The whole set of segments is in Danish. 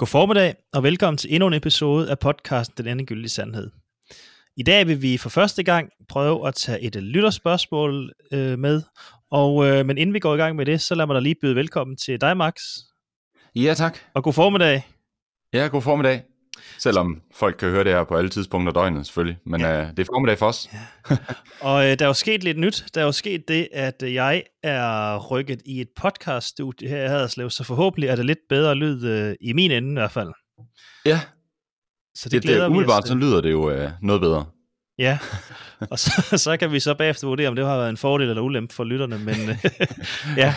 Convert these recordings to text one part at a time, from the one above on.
God formiddag, og velkommen til endnu en episode af podcasten Den Endegyldige Sandhed. I dag vil vi for første gang prøve at tage et lytterspørgsmål øh, med, og, øh, men inden vi går i gang med det, så lad mig da lige byde velkommen til dig, Max. Ja, tak. Og god formiddag. Ja, god formiddag. Selvom folk kan høre det her på alle tidspunkter af døgnet, selvfølgelig. Men ja. øh, det er formiddag for os. Ja. og øh, der er jo sket lidt nyt. Der er jo sket det, at øh, jeg er rykket i et podcaststudie her i Haderslev, så forhåbentlig er det lidt bedre lyd øh, i min ende i hvert fald. Ja. Så det, det, det umiddelbart så lyder det jo øh, noget bedre. Ja, og så, så kan vi så bagefter vurdere, om det har været en fordel eller ulempe for lytterne. Men, øh, ja.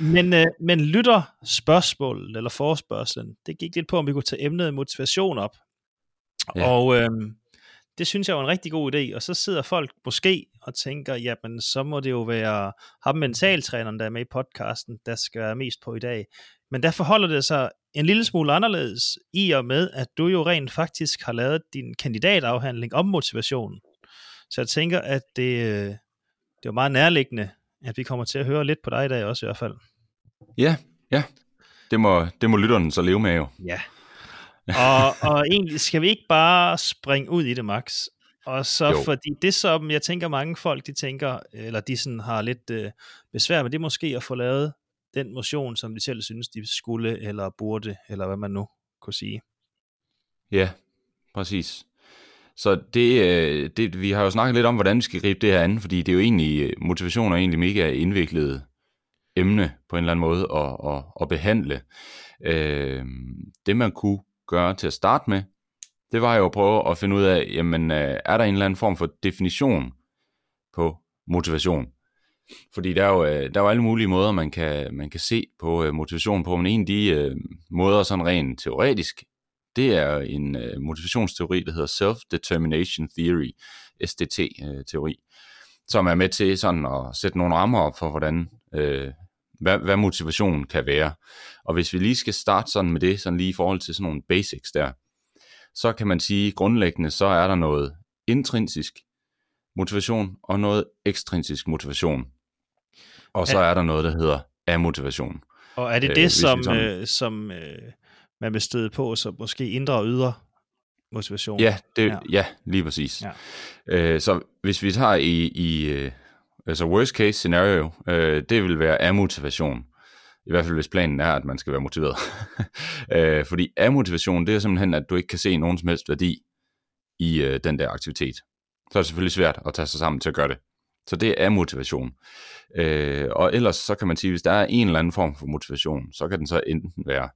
men, øh, men lytter spørgsmål eller forespørgselen, det gik lidt på, om vi kunne tage emnet motivation op. Ja. Og øh, det synes jeg var en rigtig god idé. Og så sidder folk måske og tænker, jamen så må det jo være ham mentaltræneren, der er med i podcasten, der skal være mest på i dag. Men der forholder det sig en lille smule anderledes i og med, at du jo rent faktisk har lavet din kandidatafhandling om motivation. Så jeg tænker, at det, øh, det er meget nærliggende, at vi kommer til at høre lidt på dig i dag også i hvert fald. Ja, ja. Det må, det må lytteren så leve med jo. Ja. Og, og egentlig skal vi ikke bare springe ud i det, Max. Og så jo. fordi det, som jeg tænker mange folk, de tænker, eller de sådan har lidt øh, besvær med, det er måske at få lavet den motion, som de selv synes, de skulle eller burde, eller hvad man nu kunne sige. Ja, præcis. Så det, øh, det, vi har jo snakket lidt om, hvordan vi skal gribe det her an, fordi det er jo egentlig, øh, motivation er egentlig mega indviklet emne på en eller anden måde at, at, at behandle. Øh, det man kunne gøre til at starte med, det var jo at prøve at finde ud af, jamen øh, er der en eller anden form for definition på motivation? Fordi der er jo, øh, der er jo alle mulige måder, man kan, man kan se på øh, motivation på, men en af de øh, måder, sådan rent teoretisk, det er en øh, motivationsteori, der hedder Self-Determination Theory, SDT-teori, øh, som er med til sådan at sætte nogle rammer op for, hvordan, øh, hvad, hvad motivationen kan være. Og hvis vi lige skal starte sådan med det, sådan lige i forhold til sådan nogle basics der, så kan man sige, grundlæggende, så er der noget intrinsisk motivation og noget ekstrinsisk motivation. Og så er der noget, der hedder amotivation. Og er det det, øh, som, sådan... øh, som øh, man vil støde på, så måske indre og ydre motivation? Ja, det, ja. ja lige præcis. Ja. Øh, så hvis vi tager i, i øh, altså worst case scenario, øh, det vil være amotivation. I hvert fald hvis planen er, at man skal være motiveret. øh, fordi amotivation, det er simpelthen, at du ikke kan se nogen som helst værdi i øh, den der aktivitet. Så er det selvfølgelig svært at tage sig sammen til at gøre det. Så det er motivation. Øh, og ellers så kan man sige, hvis der er en eller anden form for motivation, så kan den så enten være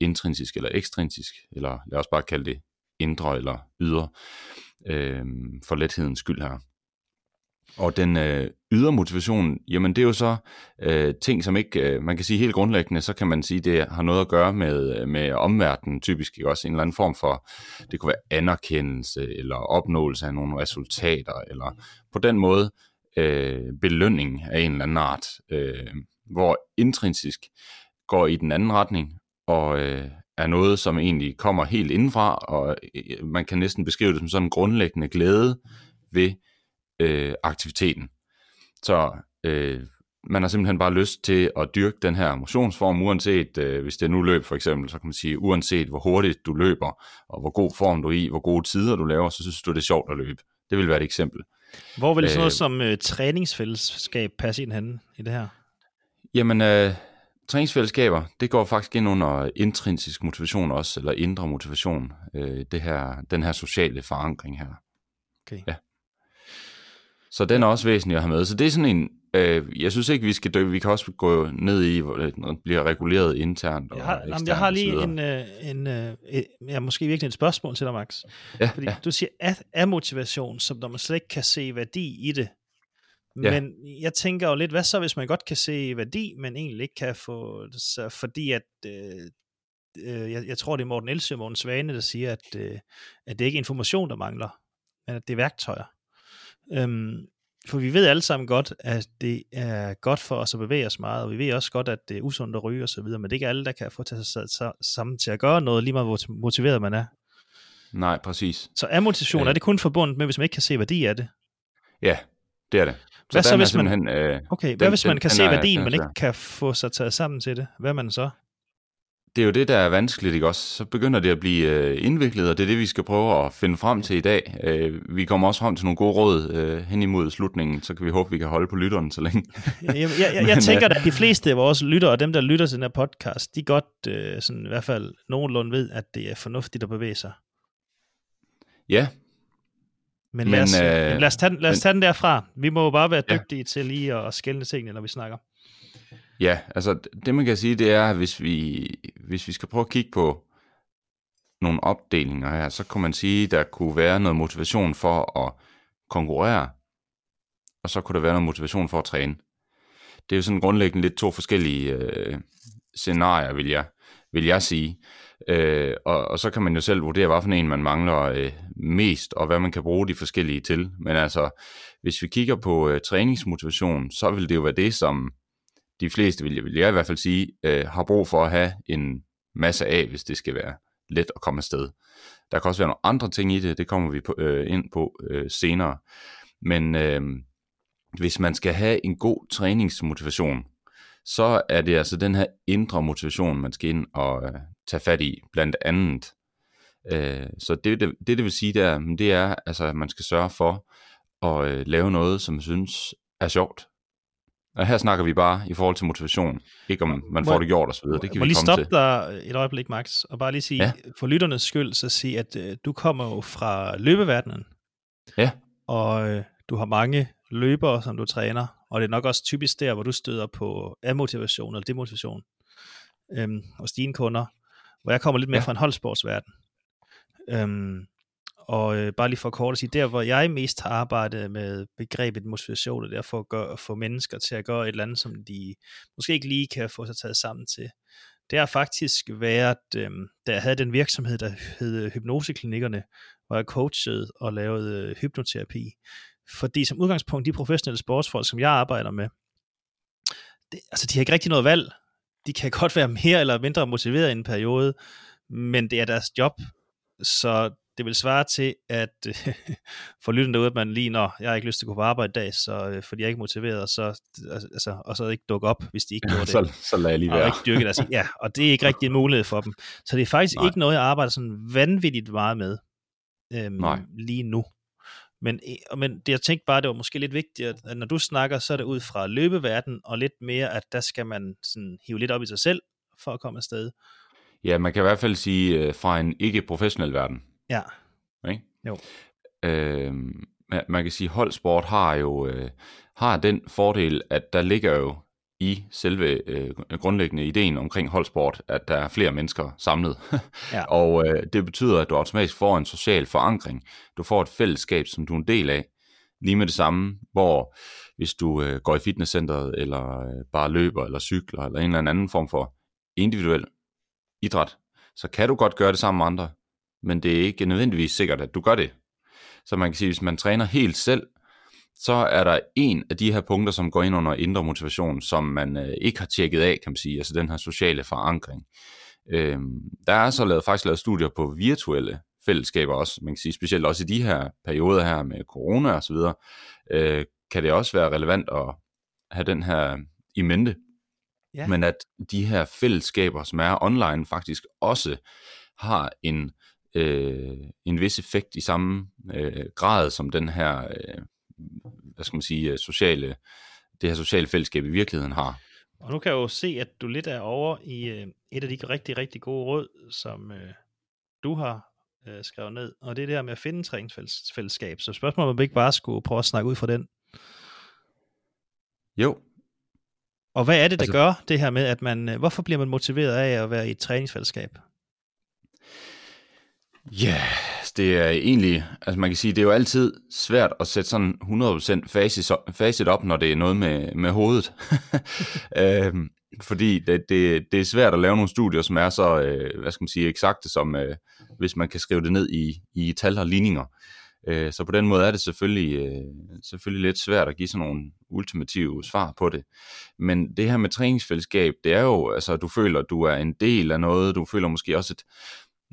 intrinsisk eller ekstrinsisk, eller lad os bare kalde det indre eller ydre, øh, for lethedens skyld her. Og den øh, ydre motivation, jamen det er jo så øh, ting, som ikke, øh, man kan sige helt grundlæggende, så kan man sige, det har noget at gøre med, øh, med omverdenen, typisk ikke også en eller anden form for, det kunne være anerkendelse, eller opnåelse af nogle resultater, eller på den måde øh, belønning af en eller anden art, øh, hvor intrinsisk går i den anden retning, og øh, er noget, som egentlig kommer helt indenfra, og øh, man kan næsten beskrive det som sådan en grundlæggende glæde ved øh, aktiviteten. Så øh, man har simpelthen bare lyst til at dyrke den her motionsform, uanset, øh, hvis det er nu løb for eksempel, så kan man sige, uanset hvor hurtigt du løber, og hvor god form du er i, hvor gode tider du laver, så synes du, det er sjovt at løbe. Det vil være et eksempel. Hvor vil sådan noget øh, som øh, træningsfællesskab passe ind henne i det her? Jamen, øh, træningsfællesskaber, det går faktisk ind under intrinsisk motivation også, eller indre motivation, øh, det her, den her sociale forankring her. Okay. Ja. Så den er også væsentlig at have med. Så det er sådan en, øh, jeg synes ikke, vi skal dø. Vi kan også gå ned i, hvor det bliver reguleret internt og jeg har, eksternt. Jeg har lige en, øh, en, øh, ja, måske virkelig et spørgsmål til dig, Max. Ja, Fordi ja. du siger at, af motivation, som når man slet ikke kan se værdi i det. Men ja. jeg tænker jo lidt, hvad så, hvis man godt kan se værdi, men egentlig ikke kan få, så fordi at, øh, øh, jeg, jeg tror det er Morten Elsø, Morten Svane, der siger, at, øh, at det ikke er information, der mangler, men at det er værktøjer. Øhm, for vi ved alle sammen godt, at det er godt for os at bevæge os meget, og vi ved også godt, at det er usundt at ryge og så videre, men det er ikke alle, der kan få til sig sammen til at gøre noget, lige meget hvor motiveret man er. Nej, præcis. Så er motivation, øh. er det kun forbundet med, hvis man ikke kan se værdi af det? Ja, det er det. Så hvad så, hvis man, øh, okay, hvad den, hvis man den, kan den se værdien, men ikke kan få sig taget sammen til det? Hvad er man så? Det er jo det, der er vanskeligt, ikke også? Så begynder det at blive øh, indviklet, og det er det, vi skal prøve at finde frem til i dag. Øh, vi kommer også frem til nogle gode råd øh, hen imod slutningen, så kan vi håbe, vi kan holde på lytteren så længe. jeg, jeg, jeg, Men, jeg tænker, at de fleste af vores lyttere, og dem, der lytter til den her podcast, de godt, øh, sådan, i hvert fald nogenlunde ved, at det er fornuftigt at bevæge sig. Ja. Men, lad, os, øh, lad, os tage, lad os tage den derfra. Vi må jo bare være dygtige ja. til lige at skælne tingene, når vi snakker. Ja, altså det man kan sige, det er, at hvis vi, hvis vi skal prøve at kigge på nogle opdelinger her, så kunne man sige, der kunne være noget motivation for at konkurrere, og så kunne der være noget motivation for at træne. Det er jo sådan grundlæggende lidt to forskellige øh, scenarier, vil jeg, vil jeg sige. Øh, og, og så kan man jo selv vurdere, hvad for en man mangler øh, mest, og hvad man kan bruge de forskellige til. Men altså, hvis vi kigger på øh, træningsmotivation, så vil det jo være det, som de fleste, vil jeg, vil jeg i hvert fald sige, øh, har brug for at have en masse af, hvis det skal være let at komme afsted. Der kan også være nogle andre ting i det, det kommer vi på, øh, ind på øh, senere. Men øh, hvis man skal have en god træningsmotivation, så er det altså den her indre motivation, man skal ind og øh, tage fat i, blandt andet. Øh, så det, det, det, det vil sige, der, det er, altså, at man skal sørge for at øh, lave noget, som man synes er sjovt. Og her snakker vi bare i forhold til motivation, ikke om man får det gjort osv. Det kan må vi lige stoppe dig et øjeblik, Max, og bare lige sige, ja. for lytternes skyld, så sige, at øh, du kommer jo fra løbeverdenen. Ja. Og øh, du har mange løbere, som du træner, og det er nok også typisk der, hvor du støder på amotivation eller demotivation øhm, hos dine kunder, hvor jeg kommer lidt mere ja. fra en holdsportsverden. Øhm, og øh, bare lige for kort at sige, der hvor jeg mest har arbejdet med begrebet motivation, det er for at gøre, få mennesker til at gøre et eller andet, som de måske ikke lige kan få sig taget sammen til. Det har faktisk været, øh, da jeg havde den virksomhed, der hed øh, Hypnoseklinikkerne, hvor jeg coachede og lavede øh, hypnoterapi. Fordi som udgangspunkt, de professionelle sportsfolk, som jeg arbejder med, det, altså de har ikke rigtig noget valg. De kan godt være mere eller mindre motiveret i en periode, men det er deres job. Så det vil svare til, at for lytten derude, at man lige, når jeg har ikke lyst til at gå på arbejde i dag, så, øh, fordi jeg er ikke motiveret, og så, altså, og så ikke dukke op, hvis de ikke gjorde det. så, så lader jeg lige være. Og ikke dyrke deres, ja, og det er ikke rigtig en mulighed for dem. Så det er faktisk Nej. ikke noget, jeg arbejder sådan vanvittigt meget med øhm, Nej. lige nu. Men, men det, jeg tænkte bare, det var måske lidt vigtigt, at når du snakker, så er det ud fra løbeverden, og lidt mere, at der skal man sådan hive lidt op i sig selv, for at komme afsted. Ja, man kan i hvert fald sige øh, fra en ikke-professionel verden. Ja. Ikke? Jo. Øh, man kan sige, holdsport har jo øh, har den fordel, at der ligger jo i selve øh, grundlæggende ideen omkring holdsport, at der er flere mennesker samlet. ja. og øh, det betyder, at du automatisk får en social forankring. Du får et fællesskab, som du er en del af. Lige med det samme, hvor hvis du øh, går i fitnesscenteret, eller øh, bare løber, eller cykler, eller en eller anden form for individuel idræt, så kan du godt gøre det sammen med andre, men det er ikke nødvendigvis sikkert, at du gør det. Så man kan sige, hvis man træner helt selv, så er der en af de her punkter, som går ind under indre motivation, som man øh, ikke har tjekket af, kan man sige, altså den her sociale forankring. Øh, der er så lavet, faktisk lavet studier på virtuelle fællesskaber også, man kan sige, specielt også i de her perioder her med corona og så videre, øh, kan det også være relevant at have den her i mente. Ja. Men at de her fællesskaber, som er online, faktisk også har en øh, en vis effekt i samme øh, grad som den her, øh, hvad skal man sige, øh, sociale, det her sociale fællesskab i virkeligheden har. Og nu kan jeg jo se, at du lidt er over i øh, et af de rigtig, rigtig gode råd, som øh, du har øh, skrevet ned, og det er det her med at finde træningsfællesskab. Så spørgsmålet om vi ikke bare skulle prøve at snakke ud fra den. Jo. Og hvad er det, der altså, gør det her med, at man, øh, hvorfor bliver man motiveret af at være i et træningsfællesskab? Ja, yeah, det er egentlig, altså man kan sige, det er jo altid svært at sætte sådan 100% facit, facit op, når det er noget med, med hovedet. øhm, fordi det, det, det er svært at lave nogle studier, som er så, øh, hvad skal man sige, eksakte, som øh, hvis man kan skrive det ned i, i tal og ligninger. Øh, så på den måde er det selvfølgelig, øh, selvfølgelig lidt svært at give sådan nogle ultimative svar på det. Men det her med træningsfællesskab, det er jo, altså du føler, at du er en del af noget, du føler måske også et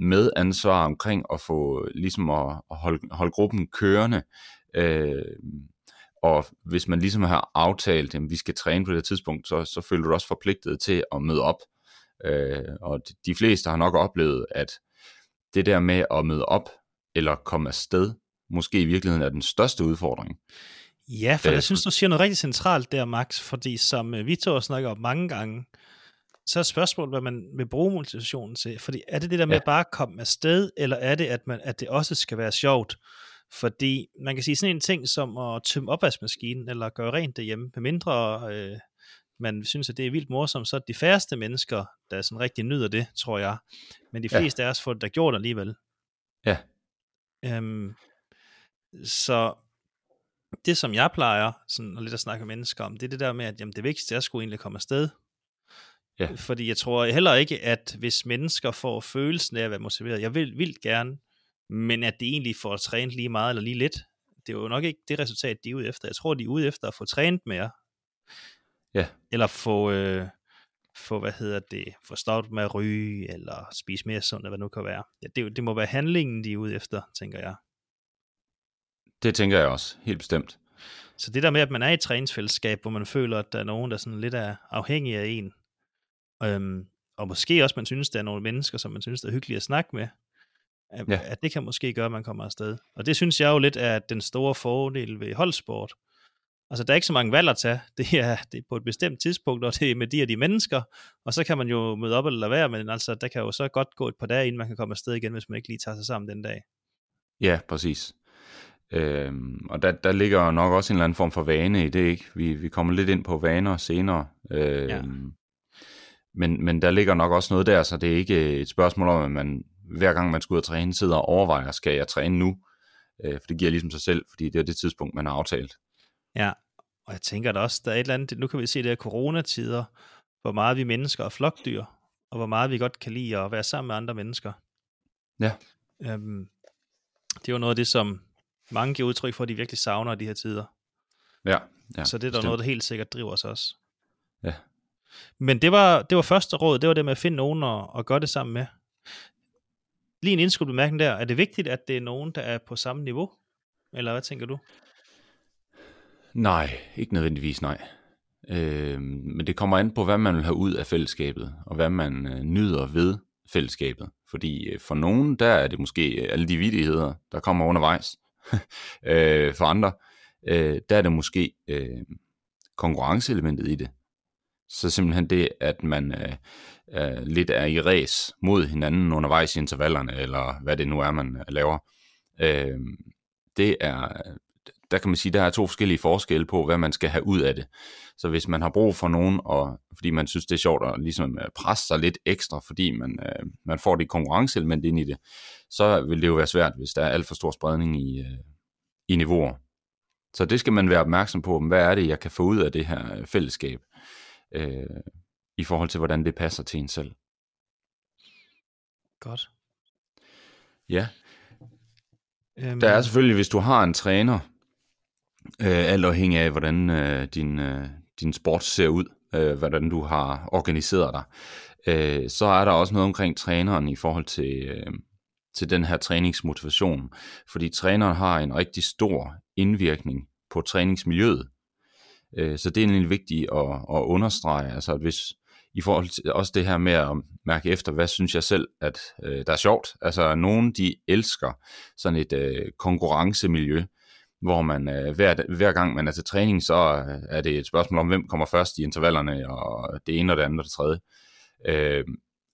medansvar omkring at få ligesom at, at holde, holde gruppen kørende. Øh, og hvis man ligesom har aftalt, at vi skal træne på det tidspunkt, så, så føler du også forpligtet til at møde op. Øh, og de fleste har nok oplevet, at det der med at møde op eller komme afsted, måske i virkeligheden er den største udfordring. Ja, for øh, jeg synes, du siger noget rigtig centralt der, Max, fordi som øh, vi to har snakket om mange gange, så er spørgsmålet, hvad man vil bruge motivationen til. Fordi er det det der med ja. bare at komme afsted, eller er det, at, man, at det også skal være sjovt? Fordi man kan sige sådan en ting som at tømme opvaskemaskinen, eller gøre rent derhjemme, med mindre øh, man synes, at det er vildt morsomt, så er de færreste mennesker, der sådan rigtig nyder det, tror jeg. Men de fleste ja. af os får det da gjort alligevel. Ja. Øhm, så det, som jeg plejer sådan, at lidt at snakke med mennesker om, det er det der med, at jamen, det vigtigste er at skulle egentlig komme afsted. Ja. Fordi jeg tror heller ikke, at hvis mennesker får følelsen af at være motiveret, jeg vil vildt gerne, men at de egentlig får trænet lige meget eller lige lidt, det er jo nok ikke det resultat, de er ude efter. Jeg tror, de er ude efter at få trænet mere. Ja. Eller få, øh, få hvad hedder det, få stoppet med at ryge, eller spise mere sundt, eller hvad det nu kan være. Ja, det, det må være handlingen, de er ude efter, tænker jeg. Det tænker jeg også, helt bestemt. Så det der med, at man er i et træningsfællesskab, hvor man føler, at der er nogen, der sådan lidt er afhængige af en, øhm, og måske også man synes, der er nogle mennesker, som man synes, der er hyggeligt at snakke med, at, ja. at det kan måske gøre, at man kommer afsted. Og det synes jeg jo lidt er den store fordel ved holdsport. Altså, der er ikke så mange valg at tage. Det er, det er på et bestemt tidspunkt, og det er med de og de mennesker, og så kan man jo møde op eller lade være, men altså, der kan jo så godt gå et par dage, inden man kan komme afsted igen, hvis man ikke lige tager sig sammen den dag. Ja, præcis. Øhm, og der, der ligger nok også en eller anden form for vane i det, ikke? Vi, vi kommer lidt ind på vaner senere. Øhm, ja. Men, men der ligger nok også noget der, så det er ikke et spørgsmål om, at man hver gang man skal ud og træne, sidder og overvejer, skal jeg træne nu? Øh, for det giver ligesom sig selv, fordi det er det tidspunkt, man har aftalt. Ja, og jeg tænker da også, der er et eller andet, nu kan vi se det her coronatider, hvor meget vi mennesker er flokdyr, og hvor meget vi godt kan lide at være sammen med andre mennesker. Ja. Øhm, det er jo noget af det, som mange giver udtryk for, at de virkelig savner de her tider. Ja. ja så det er der noget, der helt sikkert driver os også. Ja. Men det var, det var første råd, det var det med at finde nogen og, og gøre det sammen med. Lige en indskudt bemærkning der. Er det vigtigt, at det er nogen, der er på samme niveau? Eller hvad tænker du? Nej, ikke nødvendigvis nej. Øh, men det kommer an på, hvad man vil have ud af fællesskabet, og hvad man øh, nyder ved fællesskabet. Fordi øh, for nogen, der er det måske øh, alle de vidigheder, der kommer undervejs. øh, for andre, øh, der er det måske øh, konkurrenceelementet i det. Så simpelthen det, at man øh, øh, lidt er i ræs mod hinanden undervejs i intervallerne, eller hvad det nu er, man øh, laver. Øh, det er, der kan man sige, der er to forskellige forskelle på, hvad man skal have ud af det. Så hvis man har brug for nogen, og fordi man synes, det er sjovt at ligesom øh, presse sig lidt ekstra, fordi man, øh, man får det konkurrenceelement ind i det, så vil det jo være svært, hvis der er alt for stor spredning i, øh, i niveauer. Så det skal man være opmærksom på, hvad er det, jeg kan få ud af det her øh, fællesskab, øh, i forhold til, hvordan det passer til en selv. Godt. Ja. Um... Der er selvfølgelig, hvis du har en træner, øh, alt afhængig af, hvordan øh, din, øh, din sport ser ud, øh, hvordan du har organiseret dig, øh, så er der også noget omkring træneren i forhold til, øh, til den her træningsmotivation. Fordi træneren har en rigtig stor indvirkning på træningsmiljøet. Øh, så det er egentlig vigtigt at, at understrege, altså at hvis i forhold til også det her med at mærke efter, hvad synes jeg selv, at øh, der er sjovt. Altså nogen, de elsker sådan et øh, konkurrencemiljø, hvor man øh, hver, hver gang man er til træning, så øh, er det et spørgsmål om, hvem kommer først i intervallerne, og det ene og det andet og det tredje. Øh,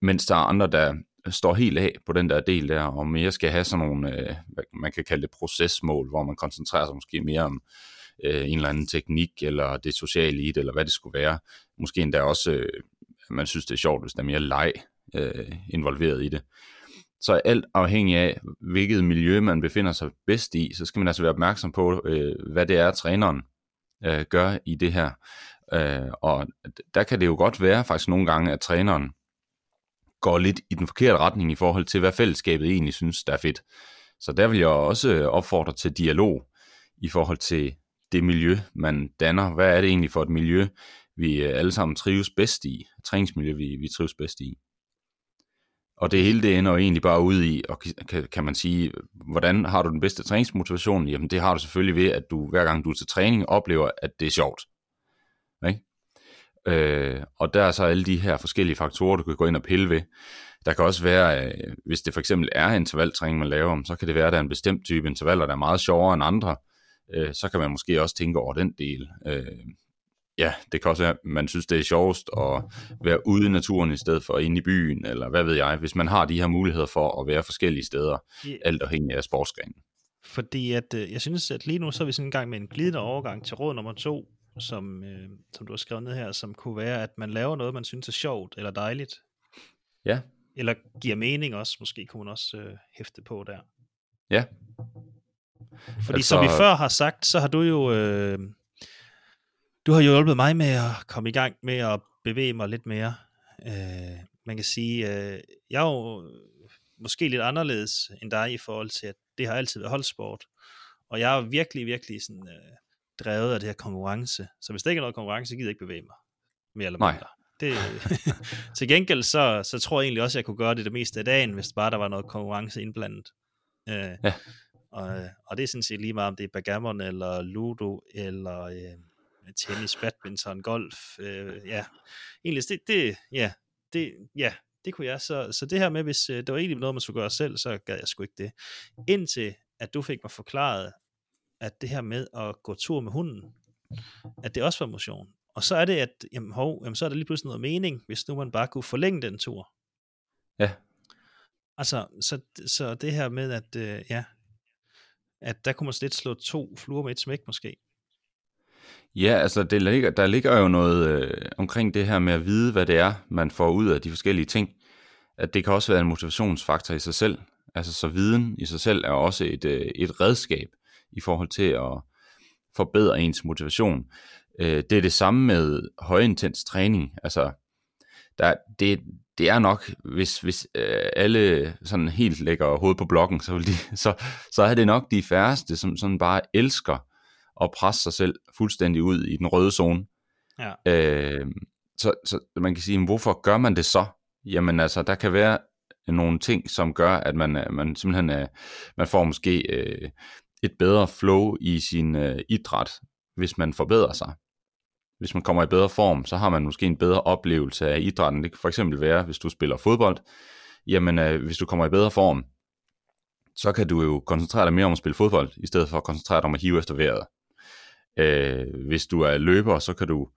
mens der er andre, der står helt af på den der del der, og mere skal have sådan nogle, øh, man kan kalde det procesmål, hvor man koncentrerer sig måske mere om øh, en eller anden teknik, eller det sociale i det, eller hvad det skulle være. Måske endda også, øh, man synes det er sjovt, hvis der er mere leg øh, involveret i det. Så alt afhængig af, hvilket miljø man befinder sig bedst i, så skal man altså være opmærksom på, øh, hvad det er, træneren øh, gør i det her. Øh, og der kan det jo godt være faktisk nogle gange, at træneren går lidt i den forkerte retning i forhold til, hvad fællesskabet egentlig synes, der er fedt. Så der vil jeg også opfordre til dialog i forhold til det miljø, man danner. Hvad er det egentlig for et miljø, vi øh, alle sammen trives bedst i? Træningsmiljø, vi, vi trives bedst i. Og det hele det ender jo egentlig bare ud i, og kan, kan man sige, hvordan har du den bedste træningsmotivation? Jamen det har du selvfølgelig ved, at du hver gang du er til træning oplever, at det er sjovt. Ikke? Øh, og der er så alle de her forskellige faktorer, du kan gå ind og pille ved. Der kan også være, øh, hvis det for eksempel er intervaltræning, man laver, så kan det være, at der er en bestemt type intervaller, der er meget sjovere end andre. Øh, så kan man måske også tænke over den del. Øh, ja, det kan også være, at man synes, det er sjovest at være ude i naturen i stedet for inde i byen, eller hvad ved jeg, hvis man har de her muligheder for at være forskellige steder, alt afhængig af sportsgrenen. Fordi at, øh, jeg synes, at lige nu så er vi sådan en gang med en glidende overgang til råd nummer to, som, øh, som du har skrevet ned her, som kunne være, at man laver noget, man synes er sjovt eller dejligt. Ja. Eller giver mening også, måske kunne man også øh, hæfte på der. Ja. Fordi altså... som vi før har sagt, så har du jo... Øh, du har jo hjulpet mig med at komme i gang med at bevæge mig lidt mere. Øh, man kan sige, øh, jeg er jo måske lidt anderledes end dig i forhold til, at det har altid været holdsport. Og jeg er virkelig, virkelig sådan, øh, drevet af det her konkurrence. Så hvis der ikke er noget konkurrence, så gider jeg ikke bevæge mig. Mere eller mindre. Nej. Det, til gengæld, så, så tror jeg egentlig også, at jeg kunne gøre det det meste af dagen, hvis bare der var noget konkurrence indblandet. Øh, ja. Og, og det er sådan set lige meget, om det er backgammon, eller ludo, eller øh, tennis, badminton, golf. Øh, ja, egentlig, det, det, ja, det, ja, det kunne jeg. Så, så det her med, hvis øh, det var egentlig noget, man skulle gøre selv, så gad jeg sgu ikke det. Indtil at du fik mig forklaret, at det her med at gå tur med hunden, at det også var motion. Og så er det, at jamen, hov, jamen, så er der lige pludselig noget mening, hvis nu man bare kunne forlænge den tur. Ja. Altså, så, så det her med, at øh, ja, at der kunne man lidt slå to fluer med et smæk måske. Ja, altså det ligger, der ligger jo noget øh, omkring det her med at vide, hvad det er, man får ud af de forskellige ting. At det kan også være en motivationsfaktor i sig selv. Altså så viden i sig selv er også et, øh, et redskab i forhold til at forbedre ens motivation. Øh, det er det samme med højintens træning. Altså, der, det, det er nok, hvis, hvis øh, alle sådan helt lægger hovedet på blokken, så, vil de, så, så er det nok de færreste, som sådan bare elsker at presse sig selv fuldstændig ud i den røde zone. Ja. Øh, så, så man kan sige, hvorfor gør man det så? Jamen altså, der kan være nogle ting, som gør, at man, man simpelthen man får måske øh, et bedre flow i sin øh, idræt, hvis man forbedrer sig. Hvis man kommer i bedre form, så har man måske en bedre oplevelse af idrætten. Det kan for eksempel være, hvis du spiller fodbold, jamen øh, hvis du kommer i bedre form, så kan du jo koncentrere dig mere om at spille fodbold, i stedet for at koncentrere dig om at hive efter vejret. Øh, hvis du er løber, så kan du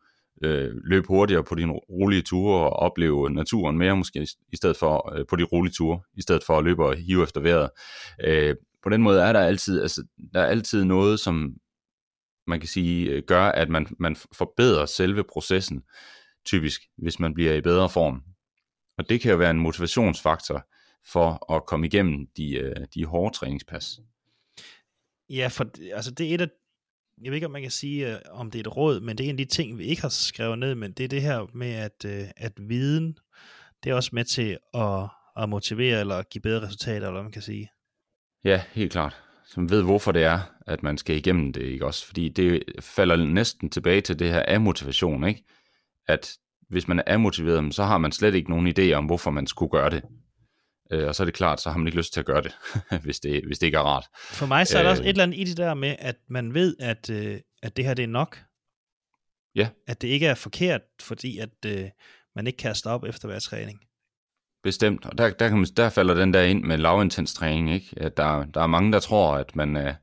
øh, løbe hurtigere på dine rolige ture og opleve naturen mere måske, i stedet for øh, på de rolige ture, i stedet for at løbe og hive efter vejret. Øh, på den måde er der altid, altså, der er altid noget, som man kan sige, øh, gør, at man, man forbedrer selve processen, typisk, hvis man bliver i bedre form. Og det kan jo være en motivationsfaktor for at komme igennem de, øh, de hårde træningspas. Ja, for altså det er et af, jeg ved ikke, om man kan sige, øh, om det er et råd, men det er en af de ting, vi ikke har skrevet ned, men det er det her med, at, at viden, det er også med til at, at motivere eller give bedre resultater, eller hvad man kan sige. Ja, helt klart. Som ved, hvorfor det er, at man skal igennem det, ikke også? Fordi det falder næsten tilbage til det her af motivation, ikke? At hvis man er motiveret, så har man slet ikke nogen idé om, hvorfor man skulle gøre det. Øh, og så er det klart, så har man ikke lyst til at gøre det, hvis, det hvis det ikke er rart. For mig så er der øh, også et eller andet i det der med, at man ved, at, øh, at det her det er nok. Ja. At det ikke er forkert, fordi at øh, man ikke kan op efter hver træning. Bestemt, og der, der, kan man, der falder den der ind med lavintens træning. Ikke? At der, der er mange, der tror, at man øh,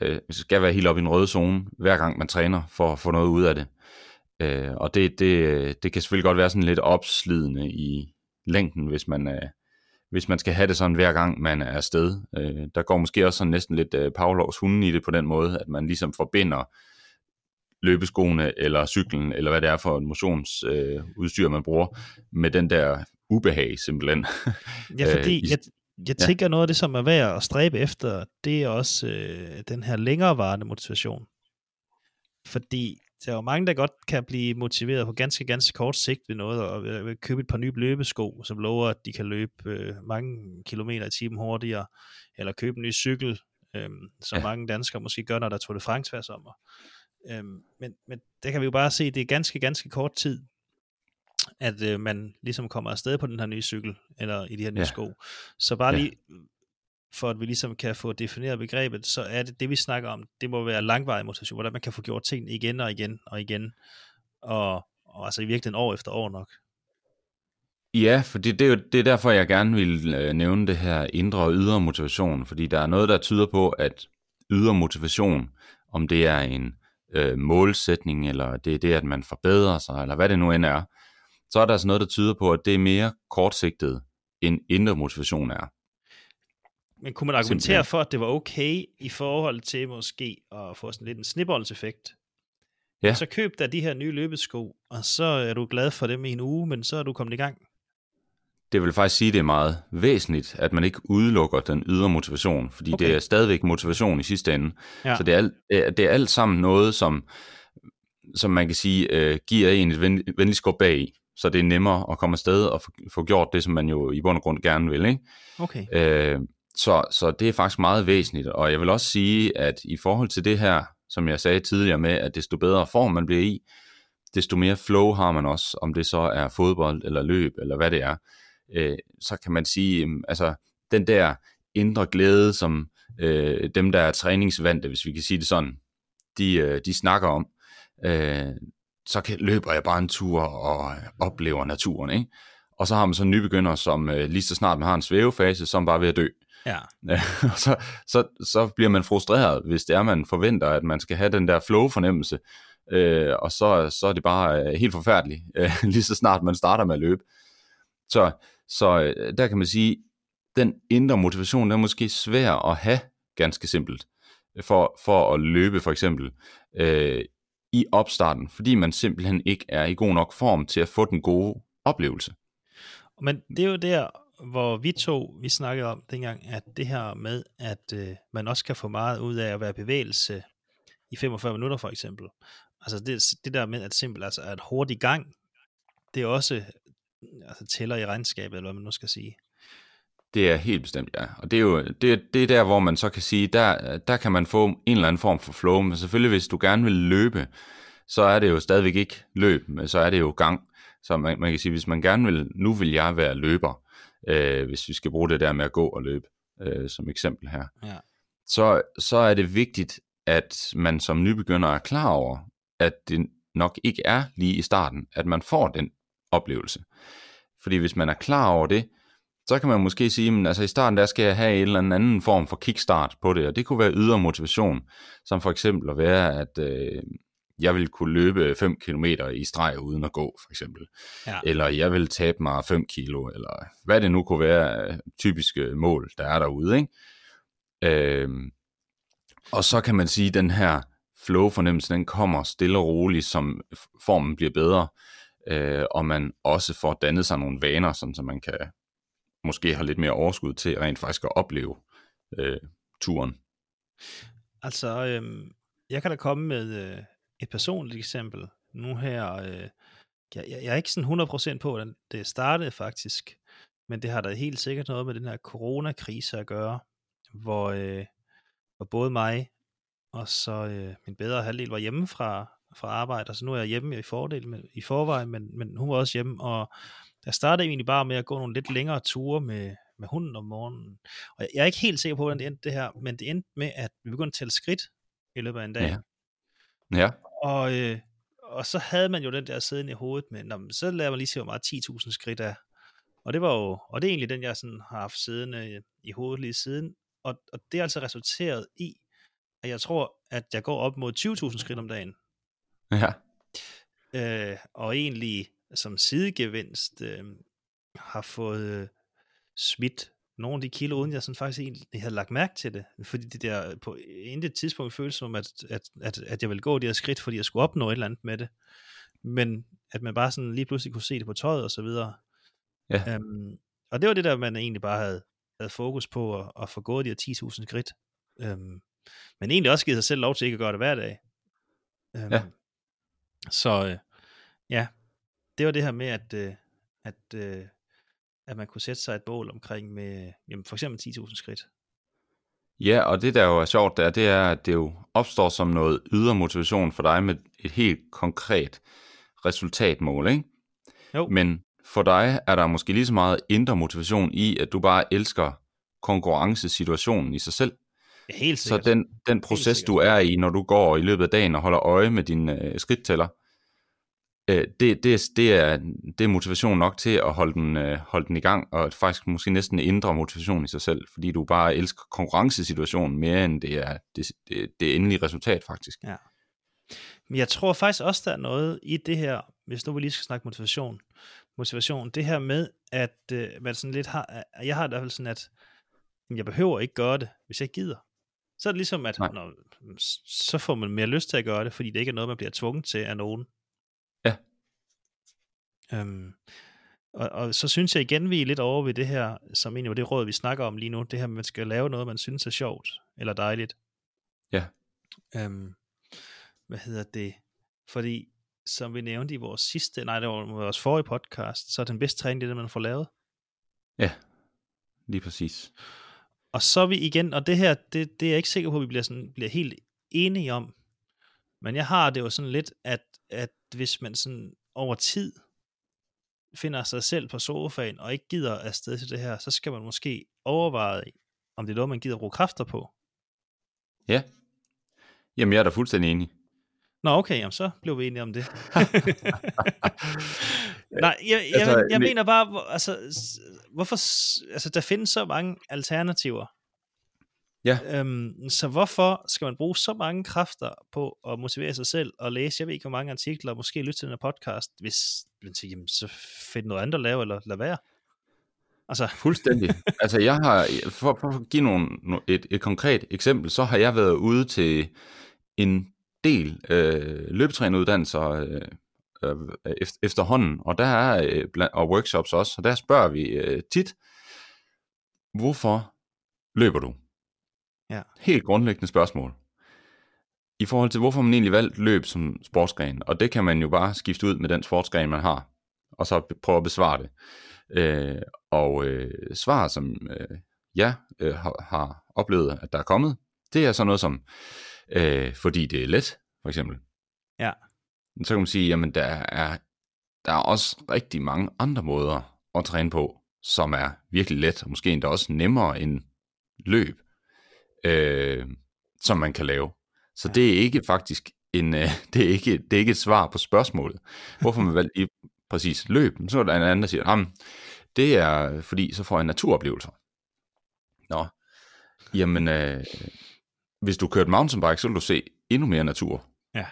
øh, skal være helt op i en røde zone, hver gang man træner, for at få noget ud af det. Øh, og det, det, det kan selvfølgelig godt være sådan lidt opslidende i længden, hvis man, øh, hvis man skal have det sådan hver gang, man er afsted. Øh, der går måske også sådan næsten lidt øh, Pavlovs hunden i det på den måde, at man ligesom forbinder løbeskoene eller cyklen, eller hvad det er for et motionsudstyr, øh, man bruger, med den der ubehag simpelthen. Ja, fordi øh, jeg, jeg tænker ja. noget af det, som er værd at stræbe efter, det er også øh, den her længerevarende motivation. Fordi der er jo mange, der godt kan blive motiveret på ganske, ganske kort sigt ved noget, og vil købe et par nye løbesko, som lover, at de kan løbe øh, mange kilometer i timen hurtigere, eller købe en ny cykel, øh, som ja. mange danskere måske gør, når der tog det France sommer. Øh, men, men der kan vi jo bare se, at det er ganske, ganske kort tid, at øh, man ligesom kommer afsted på den her nye cykel, eller i de her nye ja. sko. Så bare lige, for at vi ligesom kan få defineret begrebet, så er det det, vi snakker om, det må være langvarig motivation, hvordan man kan få gjort ting igen og igen og igen, og, og altså i virkeligheden år efter år nok. Ja, for det, det, er jo, det er derfor, jeg gerne vil øh, nævne det her indre og ydre motivation, fordi der er noget, der tyder på, at ydre motivation, om det er en øh, målsætning, eller det er det, at man forbedrer sig, eller hvad det nu end er, så er der altså noget, der tyder på, at det er mere kortsigtet, end indre motivation er. Men kunne man argumentere Simpelthen. for, at det var okay i forhold til måske at få sådan lidt en snibboldseffekt? Ja. Så køb da de her nye løbesko, og så er du glad for dem i en uge, men så er du kommet i gang det vil faktisk sige, at det er meget væsentligt, at man ikke udelukker den ydre motivation, fordi okay. det er stadigvæk motivation i sidste ende. Ja. Så det er, alt, det er alt sammen noget, som, som man kan sige, øh, giver en et ven, venligt skub bag i, så det er nemmere at komme afsted og få, få gjort det, som man jo i bund og grund gerne vil. Ikke? Okay. Øh, så, så det er faktisk meget væsentligt, og jeg vil også sige, at i forhold til det her, som jeg sagde tidligere med, at desto bedre form man bliver i, desto mere flow har man også, om det så er fodbold eller løb eller hvad det er øh, så kan man sige, øh, altså den der indre glæde, som øh, dem, der er træningsvante, hvis vi kan sige det sådan, de, øh, de snakker om, øh, så kan, løber jeg bare en tur og oplever naturen, ikke? Og så har man så nybegynder, som øh, lige så snart man har en svævefase, som bare ved at dø. Ja. og så, så, så bliver man frustreret, hvis det er, man forventer, at man skal have den der flow-fornemmelse, øh, og så, så er det bare øh, helt forfærdeligt, øh, lige så snart man starter med at løbe. Så så øh, der kan man sige, den indre motivation, den er måske svær at have, ganske simpelt, for, for at løbe for eksempel øh, i opstarten, fordi man simpelthen ikke er i god nok form til at få den gode oplevelse. Men det er jo der, hvor vi to, vi snakkede om dengang, at det her med, at øh, man også kan få meget ud af at være bevægelse i 45 minutter for eksempel. Altså det, det der med at simpelt, altså at hurtig gang, det er også altså tæller i regnskabet, eller hvad man nu skal sige. Det er helt bestemt, ja. Og det er jo det, det er der, hvor man så kan sige, der, der kan man få en eller anden form for flow, men selvfølgelig hvis du gerne vil løbe, så er det jo stadigvæk ikke løb, men så er det jo gang. Så man, man kan sige, hvis man gerne vil, nu vil jeg være løber, øh, hvis vi skal bruge det der med at gå og løbe, øh, som eksempel her, ja. så, så er det vigtigt, at man som nybegynder er klar over, at det nok ikke er lige i starten, at man får den oplevelse. Fordi hvis man er klar over det, så kan man måske sige, at altså i starten der skal jeg have en eller anden form for kickstart på det, og det kunne være ydre motivation, som for eksempel at være, at øh, jeg vil kunne løbe 5 km i streg uden at gå, for eksempel. Ja. Eller jeg vil tabe mig 5 kilo, eller hvad det nu kunne være typiske mål, der er derude. Ikke? Øh, og så kan man sige, at den her flow-fornemmelse, den kommer stille og roligt, som formen bliver bedre øh, og man også får dannet sig nogle vaner, sådan så man kan måske har lidt mere overskud til rent faktisk at opleve øh, turen. Altså, øh, jeg kan da komme med øh, et personligt eksempel. Nu her, øh, jeg, jeg er ikke sådan 100% på, hvordan det startede faktisk, men det har da helt sikkert noget med den her coronakrise at gøre, hvor, øh, hvor både mig og så øh, min bedre halvdel var hjemme fra, fra arbejde, så altså, nu er jeg hjemme i fordel med, i forvejen, men, men hun var også hjemme, og jeg startede egentlig bare med at gå nogle lidt længere ture med, med hunden om morgenen. Og jeg er ikke helt sikker på, hvordan det endte det her, men det endte med, at vi begyndte at tælle skridt i løbet af en dag. Ja. ja. Og, øh, og så havde man jo den der siden i hovedet med, Nå, så lader man lige se, hvor meget 10.000 skridt er. Og det var jo, og det er egentlig den, jeg sådan har haft siddende i hovedet lige siden. Og, og det er altså resulteret i, at jeg tror, at jeg går op mod 20.000 skridt om dagen. Ja. Øh, og egentlig som sidegevinst øh, har fået øh, smidt nogle af de kilo, uden jeg sådan faktisk egentlig havde lagt mærke til det. Fordi det der på intet tidspunkt føles som, at, at, at, at jeg ville gå de her skridt, fordi jeg skulle opnå et eller andet med det. Men at man bare sådan lige pludselig kunne se det på tøjet og så videre. Ja. Øhm, og det var det der, man egentlig bare havde, havde fokus på at, at få gået de her 10.000 skridt. Øhm, men egentlig også givet sig selv lov til ikke at gøre det hver dag. Øhm, ja. Så øh, ja, det var det her med, at, øh, at, øh, at man kunne sætte sig et mål omkring med jamen for eksempel 10.000 skridt. Ja, og det der jo er sjovt der, det er, at det jo opstår som noget ydre motivation for dig med et helt konkret resultatmål, ikke? Jo. Men for dig er der måske lige så meget indre motivation i, at du bare elsker konkurrencesituationen i sig selv. Ja, helt sikkert. Så den, den proces, du er i, når du går i løbet af dagen og holder øje med din øh, skridttæller, øh, det, det, det, er, det er motivation nok til at holde den, øh, holde den i gang, og faktisk måske næsten ændre motivation i sig selv, fordi du bare elsker konkurrencesituationen mere, end det er det, det, det endelige resultat faktisk. Ja. Men jeg tror faktisk også, der er noget i det her, hvis nu vi lige skal snakke motivation, motivation, det her med, at øh, man sådan lidt har, jeg har i hvert fald sådan, at jeg behøver ikke gøre det, hvis jeg gider. Så er det ligesom, at når, så får man mere lyst til at gøre det, fordi det ikke er noget, man bliver tvunget til af nogen. Øhm, og, og så synes jeg igen, vi er lidt over ved det her, som egentlig var det råd, vi snakker om lige nu, det her, man skal lave noget, man synes er sjovt, eller dejligt. Ja. Øhm, hvad hedder det? Fordi, som vi nævnte i vores sidste, nej, det var vores forrige podcast, så er den bedste træning, det det, man får lavet. Ja, lige præcis. Og så er vi igen, og det her, det, det er jeg ikke sikker på, at vi bliver, sådan, bliver helt enige om, men jeg har det jo sådan lidt, at, at hvis man sådan over tid finder sig selv på sofaen, og ikke gider afsted til det her, så skal man måske overveje, om det er noget, man gider bruge kræfter på. Ja. Jamen, jeg er da fuldstændig enig. Nå, okay, jamen, så blev vi enige om det. Nej, jeg, jeg, altså, jeg mener bare, altså, hvorfor, altså, der findes så mange alternativer. Ja. Øhm, så hvorfor skal man bruge så mange kræfter på at motivere sig selv og læse, jeg ved ikke hvor mange artikler, og måske lytte til den her podcast, hvis man siger, jamen, så find noget andet at lave, eller lad være. Altså. Fuldstændig. altså jeg har, for, for at give nogle, et, et konkret eksempel, så har jeg været ude til en del øh, løbetræneruddannelser øh, øh, efterhånden, og der er øh, og workshops også, og der spørger vi øh, tit, hvorfor løber du? Ja. Helt grundlæggende spørgsmål. I forhold til, hvorfor man egentlig valgt løb som sportsgren, og det kan man jo bare skifte ud med den sportsgren, man har, og så prøve at besvare det. Øh, og øh, svar, som øh, jeg øh, har, har oplevet, at der er kommet, det er sådan noget som, øh, fordi det er let, for eksempel. Ja. Så kan man sige, jamen der er, der er også rigtig mange andre måder at træne på, som er virkelig let, og måske endda også nemmere end løb, øh, som man kan lave. Så ja. det er ikke faktisk en, øh, det, er ikke, det er ikke et svar på spørgsmålet. Hvorfor man valgte lige præcis løb? Så er der en anden, der siger, jamen, det er fordi, så får jeg naturoplevelser. Nå, jamen, øh, hvis du kørte mountainbike, så vil du se endnu mere natur. Ja.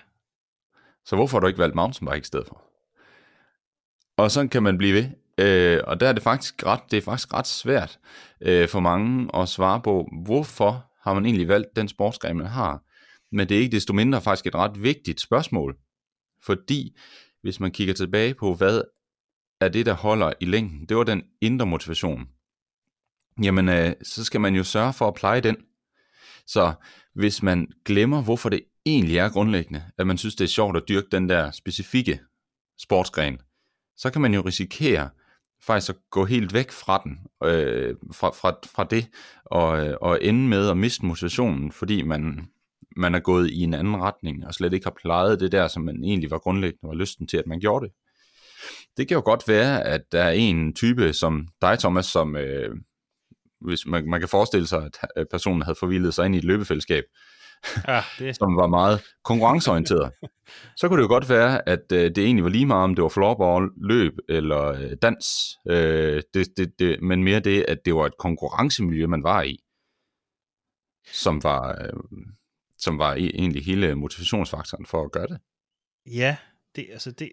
Så hvorfor har du ikke valgt mountainbike i stedet for? Og sådan kan man blive ved. Øh, og der er det faktisk ret, det er faktisk ret svært øh, for mange at svare på, hvorfor har man egentlig valgt den sportsgren, man har. Men det er ikke desto mindre faktisk et ret vigtigt spørgsmål. Fordi hvis man kigger tilbage på, hvad er det, der holder i længden, det var den indre motivation. Jamen, øh, så skal man jo sørge for at pleje den. Så hvis man glemmer, hvorfor det egentlig er grundlæggende, at man synes, det er sjovt at dyrke den der specifikke sportsgren, så kan man jo risikere faktisk at gå helt væk fra den, øh, fra, fra, fra det, og, øh, og ende med at miste motivationen, fordi man, man er gået i en anden retning, og slet ikke har plejet det der, som man egentlig var grundlæggende var lysten til, at man gjorde det. Det kan jo godt være, at der er en type som dig, Thomas, som øh, hvis man, man kan forestille sig, at øh, personen havde forvildet sig ind i et løbefællesskab, ja, det... som var meget konkurrenceorienteret. så kunne det jo godt være, at øh, det egentlig var lige meget, om det var floorball, løb eller øh, dans, øh, det, det, det, men mere det, at det var et konkurrencemiljø, man var i, som var, øh, som var egentlig hele motivationsfaktoren for at gøre det. Ja, det, altså det,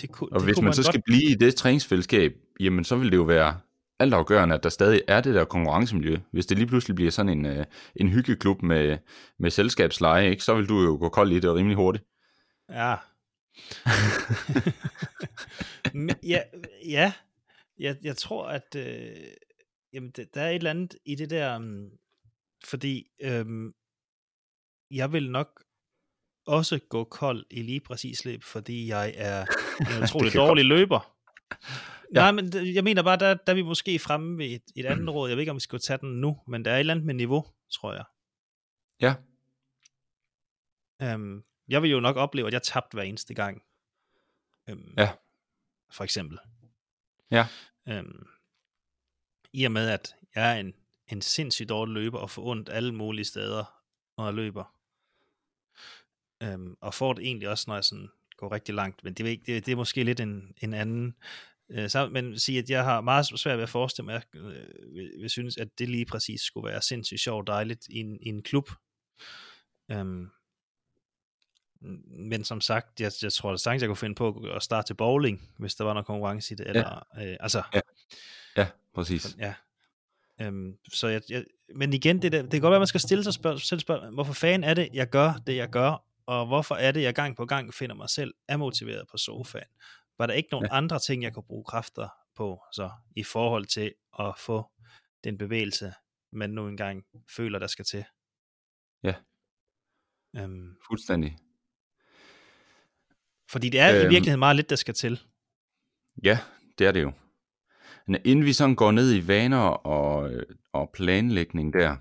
det, kunne, og det hvis kunne man, man så godt... skal blive i det træningsfællesskab, jamen så vil det jo være altafgørende, at der stadig er det der konkurrencemiljø. Hvis det lige pludselig bliver sådan en, øh, en hyggeklub med, med selskabsleje, ikke, så vil du jo gå kold i det rimelig hurtigt. Ja. ja, ja. Jeg, jeg tror, at øh, jamen, der er et eller andet i det der, um, fordi øhm, jeg vil nok også gå kold i lige præcis løb, fordi jeg er en utrolig dårlig løber. Ja. Nej, men jeg mener bare, der, der er vi måske fremme ved et, et andet råd. Jeg ved ikke, om vi skal tage den nu, men der er et eller andet med niveau, tror jeg. Ja. Um, jeg vil jo nok opleve, at jeg tabte hver eneste gang. Um, ja. For eksempel. Ja. Um, I og med, at jeg er en, en sindssygt dårlig løber, og får ondt alle mulige steder, når jeg løber. Um, og får det egentlig også, når jeg sådan gå rigtig langt, men det er, det, det er måske lidt en, en anden øh, så, men sige, at jeg har meget svært ved at forestille mig, at jeg øh, vil synes, at det lige præcis skulle være sindssygt sjovt dejligt i en, i en klub. Um, men som sagt, jeg, jeg tror da sagtens, jeg kunne finde på at starte til bowling, hvis der var noget konkurrence i det. Eller, ja. øh, altså, ja. ja, præcis. Ja. Um, så jeg, jeg, men igen, det, der, det kan godt være, at man skal stille sig spørg, selv spørg, hvorfor fanden er det, jeg gør det, jeg gør, og hvorfor er det, jeg gang på gang finder mig selv er motiveret på sofaen? Var der ikke nogen ja. andre ting, jeg kunne bruge kræfter på, så i forhold til at få den bevægelse, man nu engang føler, der skal til? Ja. Um, Fuldstændig. Fordi det er øhm, i virkeligheden meget lidt, der skal til. Ja, det er det jo. Men inden vi sådan går ned i vaner og, og planlægning der,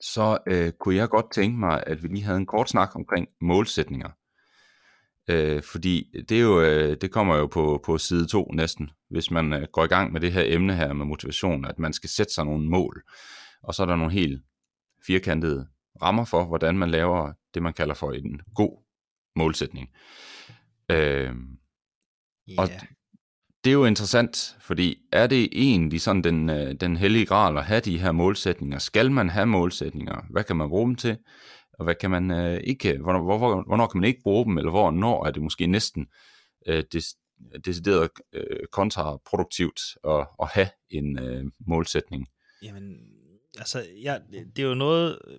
så øh, kunne jeg godt tænke mig, at vi lige havde en kort snak omkring målsætninger. Øh, fordi det, er jo, øh, det kommer jo på, på side 2 næsten, hvis man øh, går i gang med det her emne her med motivation, at man skal sætte sig nogle mål. Og så er der nogle helt firkantede rammer for, hvordan man laver det, man kalder for en god målsætning. Øh, yeah. Og det er jo interessant, fordi er det egentlig sådan den, øh, den hellige gral at have de her målsætninger? Skal man have målsætninger? Hvad kan man bruge dem til? Og hvad kan man øh, ikke? Hvornår, hvor, hvornår kan man ikke bruge dem? Eller hvornår er det måske næsten øh, des, decideret øh, kontraproduktivt at, at have en øh, målsætning? Jamen, altså, ja, det er jo noget, øh,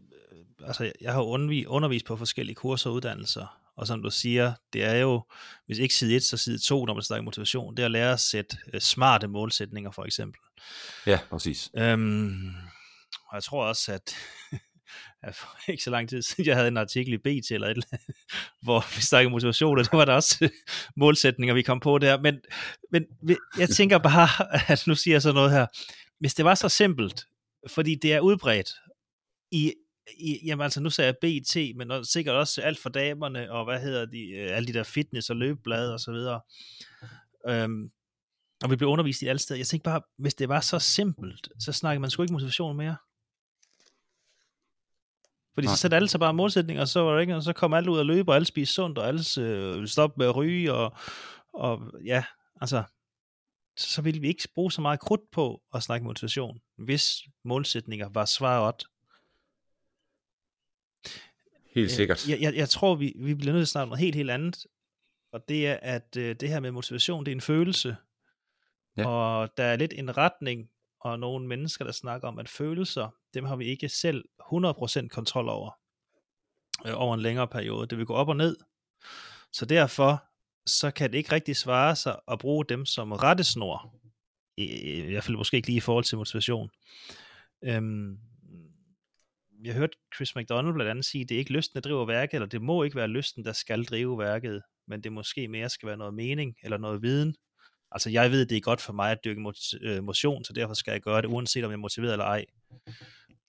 altså, jeg har undervist på forskellige kurser og uddannelser, og som du siger, det er jo, hvis ikke side 1, så side 2, når man snakker motivation, det er at lære at sætte uh, smarte målsætninger, for eksempel. Ja, præcis. Øhm, og jeg tror også, at for ikke så lang tid siden, jeg havde en artikel i BT, eller et, hvor vi snakkede motivation, og der var der også øh, målsætninger, vi kom på der. Men, men jeg tænker bare, at nu siger jeg så noget her, hvis det var så simpelt, fordi det er udbredt i i, jamen altså, nu sagde jeg BT, men sikkert også alt for damerne, og hvad hedder de, øh, alle de der fitness- og løbeblade og så videre. Øhm, og vi blev undervist i alle steder. Jeg tænkte bare, hvis det var så simpelt, så snakker man sgu ikke motivation mere. Fordi Nej. så sætter alle sig bare målsætninger, og så, var det ikke, og så kom alle ud og løbe, og alle spise sundt, og alle øh, stoppe med at ryge, og, og ja, altså, så ville vi ikke bruge så meget krudt på at snakke motivation, hvis målsætninger var svaret Helt sikkert. Jeg, jeg, jeg tror, vi, vi bliver nødt til at snakke noget helt, helt andet. Og det er, at øh, det her med motivation, det er en følelse. Ja. Og der er lidt en retning, og nogle mennesker, der snakker om, at følelser, dem har vi ikke selv 100% kontrol over, øh, over en længere periode. Det vil gå op og ned. Så derfor, så kan det ikke rigtig svare sig at bruge dem som rettesnor. I, i hvert fald måske ikke lige i forhold til motivation. Øhm, jeg hørte Chris McDonald blandt andet sige, det er ikke lysten, der driver værket, eller det må ikke være lysten, der skal drive værket, men det måske mere skal være noget mening, eller noget viden. Altså jeg ved, det er godt for mig at dyrke øh, motion, så derfor skal jeg gøre det, uanset om jeg er motiveret eller ej.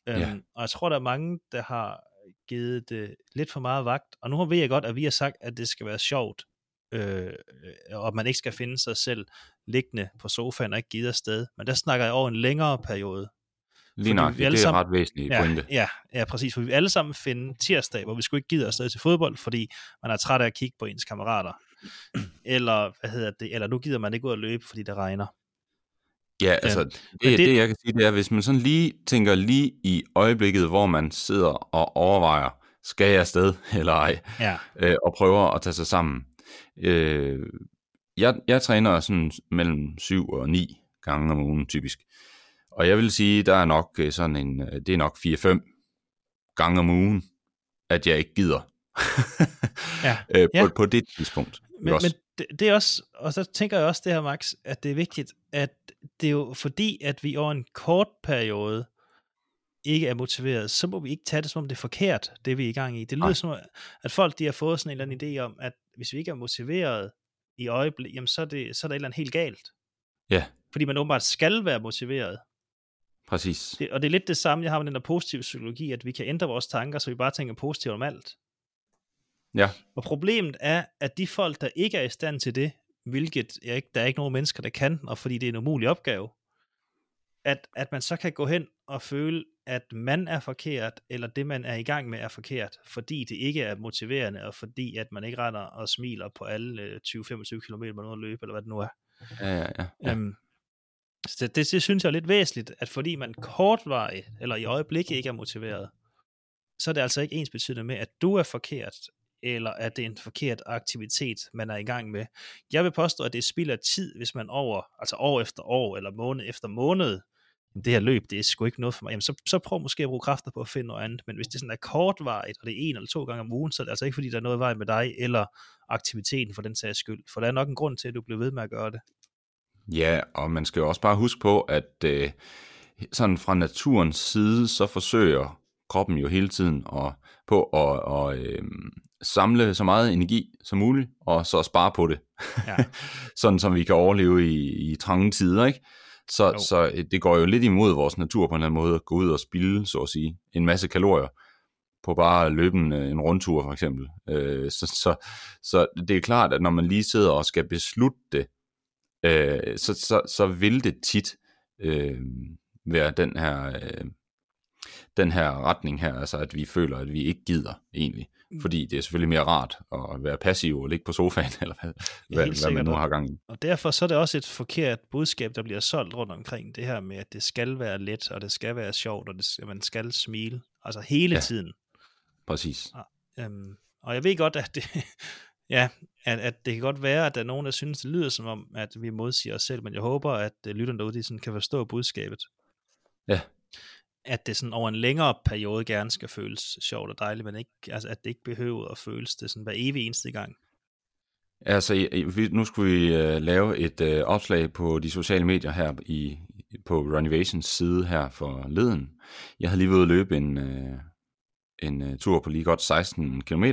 Ja. Øhm, og jeg tror, der er mange, der har givet det lidt for meget vagt, og nu ved jeg godt, at vi har sagt, at det skal være sjovt, øh, og at man ikke skal finde sig selv liggende på sofaen og ikke give afsted. Men der snakker jeg over en længere periode. Lige nok, det er sammen, ret væsentligt ja, pointe. Ja, ja, præcis, for vi alle sammen finde tirsdag, hvor vi skulle ikke give afsted til fodbold, fordi man er træt af at kigge på ens kammerater. eller, hvad hedder det, eller nu gider man ikke ud at løbe, fordi det regner. Ja, altså, det, det, det jeg kan sige, det er, hvis man sådan lige tænker lige i øjeblikket, hvor man sidder og overvejer, skal jeg afsted eller ej, ja. øh, og prøver at tage sig sammen. Øh, jeg, jeg træner sådan mellem 7 og 9 gange om ugen typisk. Og jeg vil sige, der er nok øh, sådan en, øh, det er nok 4-5 gange om ugen, at jeg ikke gider. ja. øh, på, ja. på det tidspunkt. Men, men det, det er også, og så tænker jeg også det her, Max, at det er vigtigt, at det er jo fordi, at vi over en kort periode ikke er motiveret, så må vi ikke tage det som om det er forkert, det vi er i gang i. Det lyder Nej. som, at folk de har fået sådan en eller anden idé om, at hvis vi ikke er motiveret i øjeblik, jamen så er, det, så er der et eller andet helt galt. Ja. Fordi man åbenbart skal være motiveret. Præcis. Det, og det er lidt det samme, jeg har med den der positive psykologi, at vi kan ændre vores tanker, så vi bare tænker positivt om alt. Ja. Og problemet er, at de folk, der ikke er i stand til det, hvilket jeg ikke, der er ikke nogen mennesker, der kan, og fordi det er en umulig opgave, at, at man så kan gå hen og føle, at man er forkert, eller det man er i gang med er forkert, fordi det ikke er motiverende, og fordi at man ikke render og smiler på alle 20-25 km man er løbe, eller hvad det nu er. Ja, ja, ja. ja. Øhm, så det, det, det synes jeg er lidt væsentligt, at fordi man kortvarigt, eller i øjeblikket ikke er motiveret, så er det altså ikke ens betydende med, at du er forkert, eller at det er en forkert aktivitet, man er i gang med. Jeg vil påstå, at det er spild af tid, hvis man over, altså år efter år, eller måned efter måned, det her løb, det er sgu ikke noget for mig, jamen så, så prøv måske at bruge kræfter på at finde noget andet. Men hvis det sådan er kortvarigt, og det er en eller to gange om ugen, så er det altså ikke fordi, der er noget vej med dig, eller aktiviteten for den sags skyld. For der er nok en grund til, at du bliver ved med at gøre det. Ja, og man skal jo også bare huske på, at øh, sådan fra naturens side, så forsøger kroppen jo hele tiden at, på at, og, øh, samle så meget energi som muligt, og så spare på det. Ja. sådan som vi kan overleve i, i trange tider, ikke? Så, så øh, det går jo lidt imod vores natur på en eller anden måde, at gå ud og spille, så at sige, en masse kalorier på bare at løbe en, øh, en rundtur for eksempel. Øh, så, så, så det er klart, at når man lige sidder og skal beslutte det, øh, så, så, så vil det tit øh, være den her, øh, den her retning her, altså at vi føler, at vi ikke gider egentlig. Mm. Fordi det er selvfølgelig mere rart at være passiv og ligge på sofaen, eller hvad, hvad, hvad man nu har gang i. Og derfor så er det også et forkert budskab, der bliver solgt rundt omkring det her med, at det skal være let, og det skal være sjovt, og det, skal, man skal smile. Altså hele ja, tiden. Præcis. Og, øhm, og jeg ved godt, at det, ja, at, at det kan godt være, at der er nogen, der synes, det lyder som om, at vi modsiger os selv, men jeg håber, at øh, lytterne derude de sådan kan forstå budskabet. Ja, at det sådan over en længere periode gerne skal føles sjovt og dejligt, men ikke, altså, at det ikke behøver at føles det sådan hver evig eneste gang. Altså, nu skulle vi uh, lave et uh, opslag på de sociale medier her i, på Renovations side her for leden. Jeg havde lige været at løbe en, uh, en uh, tur på lige godt 16 km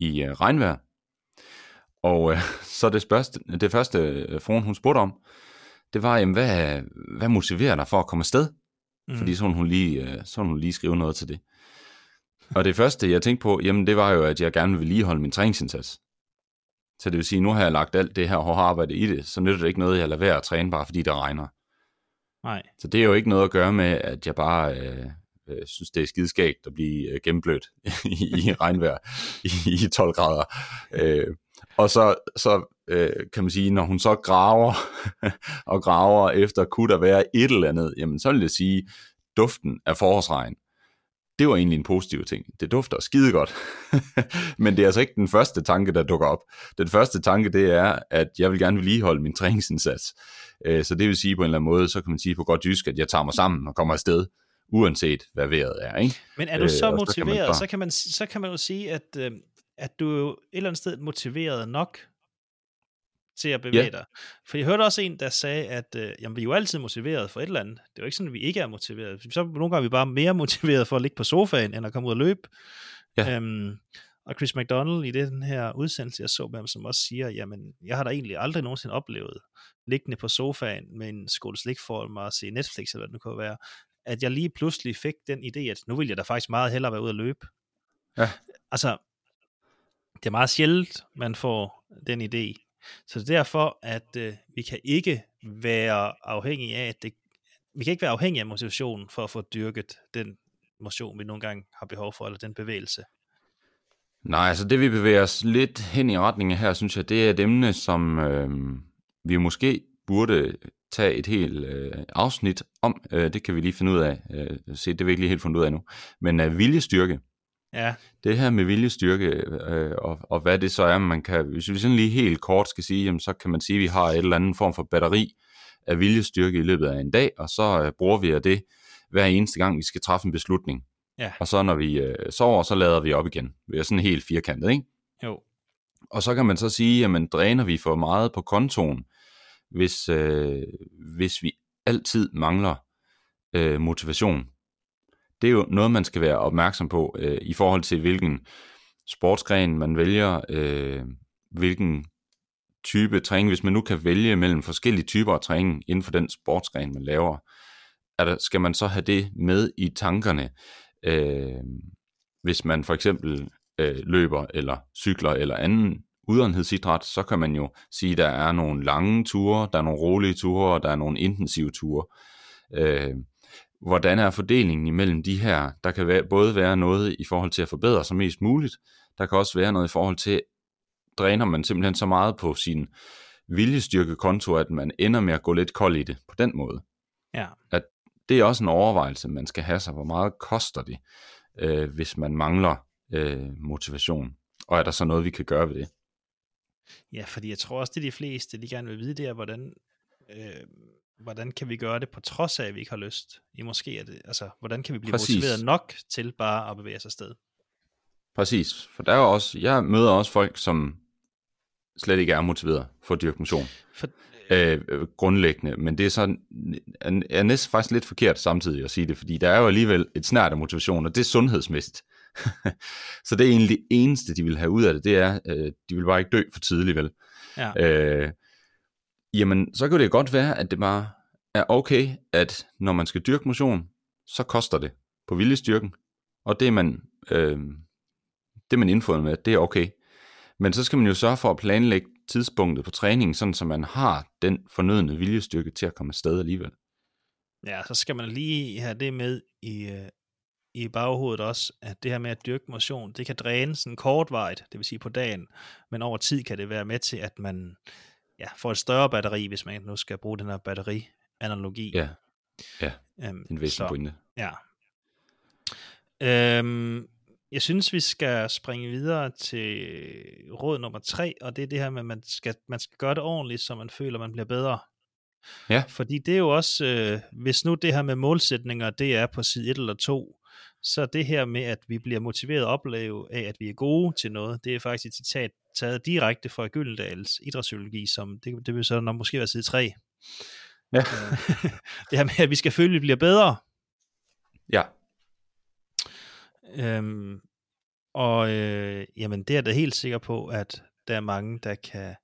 i uh, regnvejr. Og uh, så det, spørgste, det første, uh, fruen hun spurgte om, det var, jamen, hvad, hvad motiverer dig for at komme afsted? Mm. Fordi så hun, lige, øh, så hun lige skrive noget til det. Og det første, jeg tænkte på, jamen det var jo, at jeg gerne vil lige holde min træningsindsats. Så det vil sige, nu har jeg lagt alt det her hårde arbejde i det, så nytter det ikke noget, jeg lader være at træne, bare fordi det regner. Nej. Så det er jo ikke noget at gøre med, at jeg bare øh, øh, synes, det er skideskægt at blive øh, gennemblødt i, i regnvejr i, i 12 grader. Øh, og så, så øh, kan man sige, når hun så graver og graver efter, kunne der være et eller andet, jamen så vil det sige, duften af forårsregn. Det var egentlig en positiv ting. Det dufter skide godt. Men det er altså ikke den første tanke, der dukker op. Den første tanke, det er, at jeg vil gerne vedligeholde min træningsindsats. Øh, så det vil sige på en eller anden måde, så kan man sige på godt jysk, at jeg tager mig sammen og kommer afsted uanset hvad vejret er. Ikke? Men er du så motiveret, så kan, bare... så kan, man, så kan man jo sige, at, øh, at du jo et eller andet sted motiveret nok til at bevæge ja. dig. For jeg hørte også en, der sagde, at øh, jamen, vi er jo altid motiveret for et eller andet. Det er jo ikke sådan, at vi ikke er motiveret. Så nogle gange er vi bare mere motiveret for at ligge på sofaen, end at komme ud og løbe. Ja. Øhm, og Chris McDonald i den her udsendelse, jeg så med ham, som også siger, jamen, jeg har da egentlig aldrig nogensinde oplevet, liggende på sofaen med en skål slik for mig at se Netflix, eller hvad det nu kan være, at jeg lige pludselig fik den idé, at nu vil jeg da faktisk meget hellere være ude at løbe. Ja. Altså, det er meget sjældent, man får den idé. Så det er derfor, at øh, vi kan ikke være afhængige af, at det, vi kan ikke være afhængige af motivationen for at få dyrket den motion, vi nogle gange har behov for, eller den bevægelse. Nej, altså det vi bevæger os lidt hen i retningen her, synes jeg, det er et emne, som øh, vi måske burde tage et helt øh, afsnit om. Øh, det kan vi lige finde ud af. Øh, se, det er vi ikke lige helt fundet ud af nu. Men øh, viljestyrke. Ja. Det her med viljestyrke, øh, og, og hvad det så er, man kan, hvis vi sådan lige helt kort skal sige, jamen, så kan man sige, at vi har et eller andet form for batteri af viljestyrke i løbet af en dag, og så øh, bruger vi af det hver eneste gang, vi skal træffe en beslutning. Ja. Og så når vi øh, sover, så lader vi op igen. Vi er sådan helt firkantet, ikke? Jo. Og så kan man så sige, jamen dræner vi for meget på kontoen, hvis, øh, hvis vi altid mangler øh, motivation det er jo noget, man skal være opmærksom på øh, i forhold til, hvilken sportsgren man vælger, øh, hvilken type træning, hvis man nu kan vælge mellem forskellige typer af træning inden for den sportsgren, man laver, er der, skal man så have det med i tankerne, øh, hvis man for eksempel øh, løber eller cykler eller anden udenhedsidræt, så kan man jo sige, at der er nogle lange ture, der er nogle rolige ture, og der er nogle intensive ture. Øh, hvordan er fordelingen imellem de her? Der kan være, både være noget i forhold til at forbedre sig mest muligt, der kan også være noget i forhold til, dræner man simpelthen så meget på sin viljestyrkekonto, at man ender med at gå lidt kold i det på den måde. Ja. At det er også en overvejelse, man skal have sig. Hvor meget koster det, øh, hvis man mangler øh, motivation? Og er der så noget, vi kan gøre ved det? Ja, fordi jeg tror også, det de fleste, de gerne vil vide, det er, hvordan, øh, hvordan kan vi gøre det på trods af, at vi ikke har lyst? I måske er det, altså, hvordan kan vi blive Præcis. motiveret nok til bare at bevæge sig afsted? Præcis, for der er også, jeg møder også folk, som slet ikke er motiveret for at dyrke motion. For, øh, grundlæggende, men det er så er, er næsten faktisk lidt forkert samtidig at sige det, fordi der er jo alligevel et snært af motivation, og det er sundhedsmæssigt. så det er egentlig det eneste, de vil have ud af det, det er, øh, de vil bare ikke dø for tidligt, vel? Ja. Øh, jamen, så kan det godt være, at det bare er okay, at når man skal dyrke motion, så koster det på viljestyrken, og det er man, øh, det er man indfundet med, det er okay. Men så skal man jo sørge for at planlægge tidspunktet på træningen, sådan så man har den fornødne viljestyrke til at komme afsted alligevel. Ja, så skal man lige have det med i, øh, i baghovedet også, at det her med at dyrke motion, det kan dræne sådan kortvarigt, det vil sige på dagen, men over tid kan det være med til, at man ja, får et større batteri, hvis man nu skal bruge den her batterianalogi. Ja, ja. Øhm, en væsentlig pointe. Ja. Øhm, jeg synes, vi skal springe videre til råd nummer tre, og det er det her med, at man skal, man skal gøre det ordentligt, så man føler, at man bliver bedre. Ja. Fordi det er jo også, øh, hvis nu det her med målsætninger, det er på side 1 eller 2, så det her med, at vi bliver motiveret at opleve af, at vi er gode til noget, det er faktisk et citat taget direkte fra Gyldendals idrætspsykologi, som det, det vil så nok måske være side 3. Ja. Øh, det her med, at vi skal føle, at vi bliver bedre. Ja. Øhm, og øh, jamen, det er da helt sikker på, at der er mange, der kan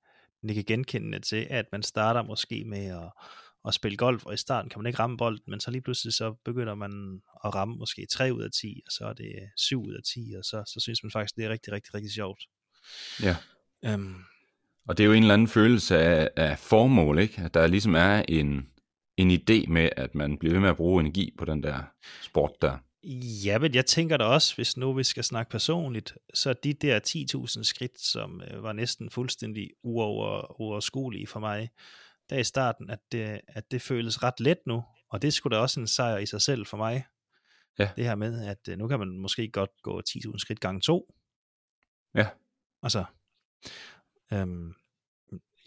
nikke genkendende til, at man starter måske med at, at spille golf, og i starten kan man ikke ramme bolden, men så lige pludselig så begynder man at ramme måske 3 ud af 10, og så er det 7 ud af 10, og så, så synes man faktisk, det er rigtig, rigtig, rigtig sjovt. Ja. Øhm, og det er jo en eller anden følelse af, af formål, ikke? At der ligesom er en, en idé med, at man bliver ved med at bruge energi på den der sport der. Ja, men jeg tænker da også, hvis nu vi skal snakke personligt, så de der 10.000 skridt, som øh, var næsten fuldstændig uover, uoverskuelige for mig, der i starten, at det, at det føles ret let nu, og det skulle da også en sejr i sig selv for mig. Ja. Det her med, at øh, nu kan man måske godt gå 10.000 skridt gange to. Ja. Altså, øhm,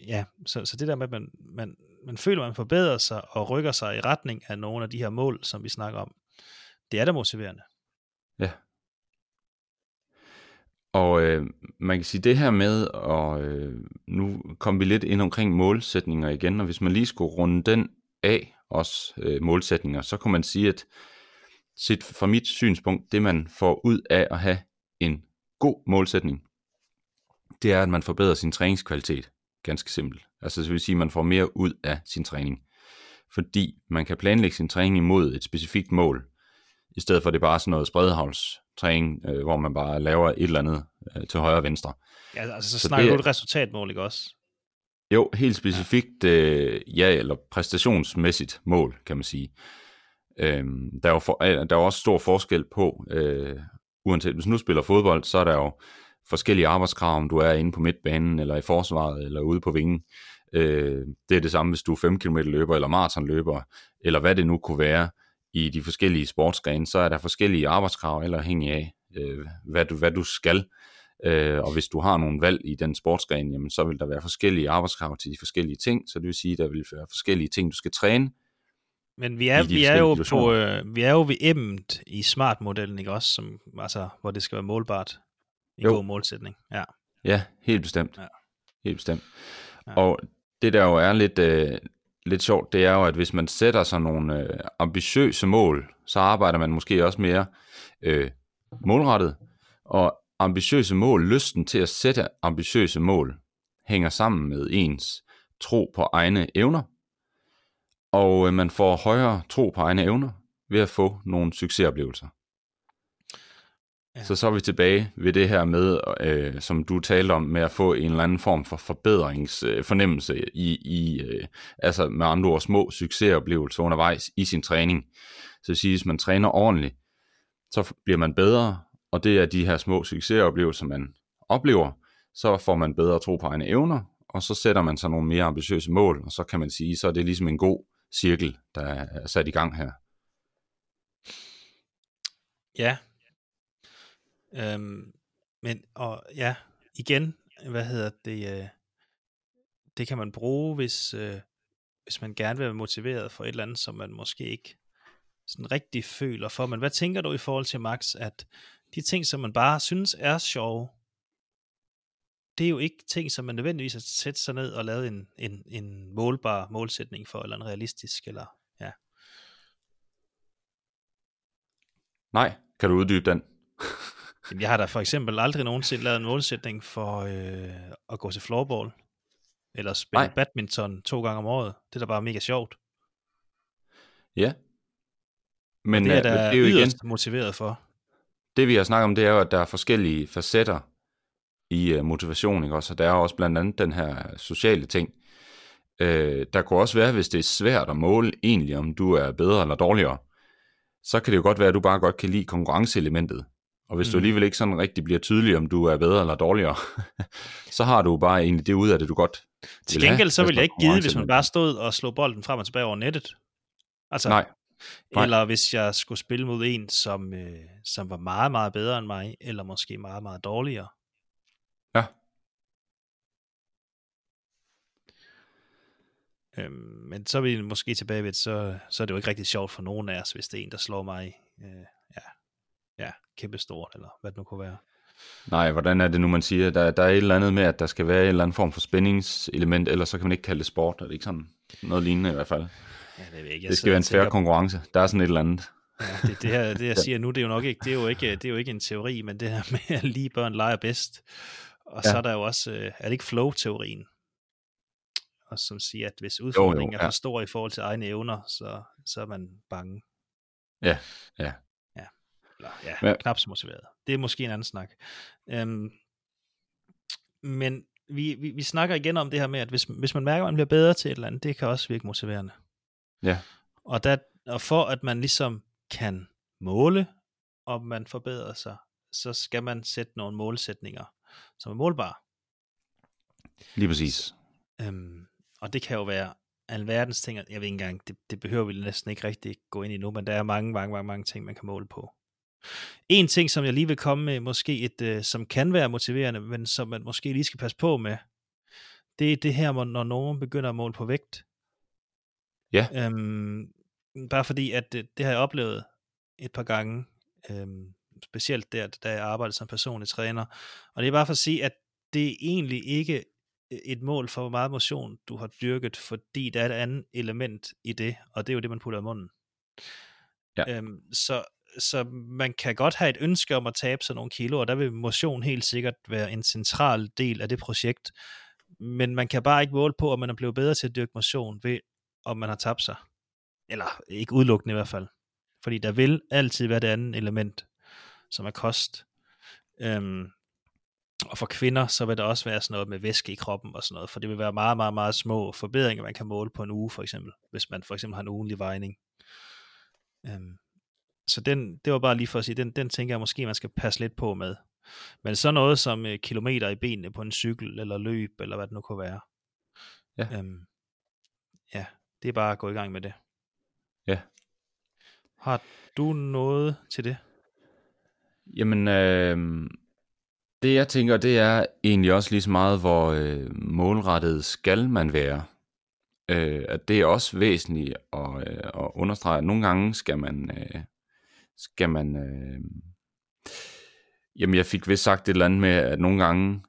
ja, så, så det der med, at man, man, man føler, man forbedrer sig og rykker sig i retning af nogle af de her mål, som vi snakker om, det er da motiverende. Ja. Og øh, man kan sige det her med, og øh, nu kom vi lidt ind omkring målsætninger igen, og hvis man lige skulle runde den af, også øh, målsætninger, så kunne man sige, at set fra mit synspunkt, det man får ud af at have en god målsætning, det er, at man forbedrer sin træningskvalitet. Ganske simpelt. Altså det vil sige, at man får mere ud af sin træning. Fordi man kan planlægge sin træning imod et specifikt mål i stedet for det er bare sådan noget spredhavlstræning, øh, hvor man bare laver et eller andet øh, til højre og venstre. Ja, altså så, så snakker det, du et resultatmål, ikke også? Jo, helt specifikt, ja, øh, ja eller præstationsmæssigt mål, kan man sige. Øhm, der, er jo for, der er også stor forskel på, øh, uanset hvis nu spiller fodbold, så er der jo forskellige arbejdskrav, om du er inde på midtbanen, eller i forsvaret, eller ude på vingen. Øh, det er det samme, hvis du er 5 km løber, eller maratonløber, eller hvad det nu kunne være i de forskellige sportsgrene, så er der forskellige arbejdskrav, eller afhængig af, øh, hvad, du, hvad du skal. Øh, og hvis du har nogle valg i den sportsgren, jamen, så vil der være forskellige arbejdskrav til de forskellige ting, så det vil sige, at der vil være forskellige ting, du skal træne. Men vi er, vi er jo på, øh, vi er jo ved emnet i smart-modellen, ikke også, som, altså, hvor det skal være målbart. En jo. god målsætning, ja. Ja, helt bestemt. Ja. Helt bestemt. Ja. Og det der jo er lidt, øh, lidt sjovt, det er jo, at hvis man sætter sig nogle øh, ambitiøse mål, så arbejder man måske også mere øh, målrettet. Og ambitiøse mål, lysten til at sætte ambitiøse mål, hænger sammen med ens tro på egne evner. Og øh, man får højere tro på egne evner ved at få nogle succesoplevelser. Ja. Så så er vi tilbage ved det her med, øh, som du talte om, med at få en eller anden form for forbedringsfornemmelse øh, i, i øh, altså med andre ord små succesoplevelser undervejs i sin træning. Så sige, hvis man træner ordentligt, så bliver man bedre, og det er de her små succesoplevelser, man oplever, så får man bedre tro på egne evner, og så sætter man sig nogle mere ambitiøse mål, og så kan man sige, så er det ligesom en god cirkel, der er sat i gang her. Ja. Øhm, men, og ja, igen, hvad hedder det, øh, det kan man bruge, hvis, øh, hvis man gerne vil være motiveret for et eller andet, som man måske ikke sådan rigtig føler for. Men hvad tænker du i forhold til Max, at de ting, som man bare synes er sjove, det er jo ikke ting, som man nødvendigvis har sætte sig ned og lavet en, en, en målbar målsætning for, eller en realistisk, eller ja. Nej, kan du uddybe den? Jamen, jeg har da for eksempel aldrig nogensinde lavet en målsætning for øh, at gå til floorball, eller spille Nej. badminton to gange om året. Det er da bare mega sjovt. Ja. Men det er da det er jo igen, motiveret for. Det vi har snakket om, det er jo, at der er forskellige facetter i uh, motivation, ikke også? Og der er også blandt andet den her sociale ting. Uh, der kunne også være, hvis det er svært at måle egentlig, om du er bedre eller dårligere, så kan det jo godt være, at du bare godt kan lide konkurrenceelementet. Og hvis mm. du alligevel ikke sådan rigtig bliver tydelig, om du er bedre eller dårligere, så har du bare egentlig det ud af det, du godt Til gengæld så vil jeg ikke give, hvis man bare stod og slog bolden frem og tilbage over nettet. Altså, Nej. Nej. Eller hvis jeg skulle spille mod en, som, øh, som var meget, meget bedre end mig, eller måske meget, meget dårligere. Ja. Øhm, men så er vi måske tilbage ved, så, så er det jo ikke rigtig sjovt for nogen af os, hvis det er en, der slår mig øh, ja, kæmpestort, eller hvad det nu kunne være. Nej, hvordan er det nu, man siger? Der, der er et eller andet med, at der skal være en eller anden form for spændingselement, eller så kan man ikke kalde det sport. Er det ikke sådan noget lignende i hvert fald? Ja, det, ved ikke. Jeg det skal være en færre konkurrence. Der er sådan et eller andet. Ja, det, det, her, det jeg siger nu, det er jo nok ikke, det er jo ikke, det er jo ikke en teori, men det her med, at lige børn leger bedst. Og ja. så er der jo også, øh, er det ikke flow-teorien? Og som siger, at hvis udfordringen jo, jo, ja. er for stor i forhold til egne evner, så, så er man bange. Ja, ja. Ja, Eller, ja men, knap så motiveret. Det er måske en anden snak. Øhm, men vi, vi, vi snakker igen om det her med, at hvis, hvis man mærker, at man bliver bedre til et eller andet, det kan også virke motiverende. Ja. Og, der, og for at man ligesom kan måle, om man forbedrer sig, så skal man sætte nogle målsætninger, som er målbare. Lige præcis. Øhm, og det kan jo være alverdens ting, jeg ved ikke engang, det, det behøver vi næsten ikke rigtig gå ind i nu, men der er mange, mange, mange, mange ting, man kan måle på. En ting, som jeg lige vil komme med, måske et, uh, som kan være motiverende, men som man måske lige skal passe på med, det er det her, når nogen begynder at måle på vægt. Ja. Øhm, bare fordi, at det, det har jeg oplevet et par gange, øhm, specielt der, da jeg arbejdede som personlig træner. Og det er bare for at sige, at det er egentlig ikke et mål for, hvor meget motion du har dyrket, fordi der er et andet element i det, og det er jo det, man putter i munden. Ja. Øhm, så, så man kan godt have et ønske om at tabe sig nogle kilo, og der vil motion helt sikkert være en central del af det projekt. Men man kan bare ikke måle på, om man er blevet bedre til at dyrke motion ved, om man har tabt sig. Eller ikke udelukkende i hvert fald. Fordi der vil altid være det andet element, som er kost. Øhm, og for kvinder, så vil der også være sådan noget med væske i kroppen og sådan noget, for det vil være meget, meget, meget små forbedringer, man kan måle på en uge for eksempel, hvis man for eksempel har en ugenlig vejning. Øhm, så den, det var bare lige for at sige, den, den tænker jeg måske, man skal passe lidt på med. Men så noget som øh, kilometer i benene på en cykel, eller løb, eller hvad det nu kunne være. Ja. Øhm, ja, det er bare at gå i gang med det. Ja. Har du noget til det? Jamen, øh, det jeg tænker, det er egentlig også lige så meget, hvor øh, målrettet skal man være. Øh, at det er også væsentligt at, øh, at understrege, at nogle gange skal man, øh, skal man øh, jamen jeg fik vist sagt et eller andet med, at nogle gange,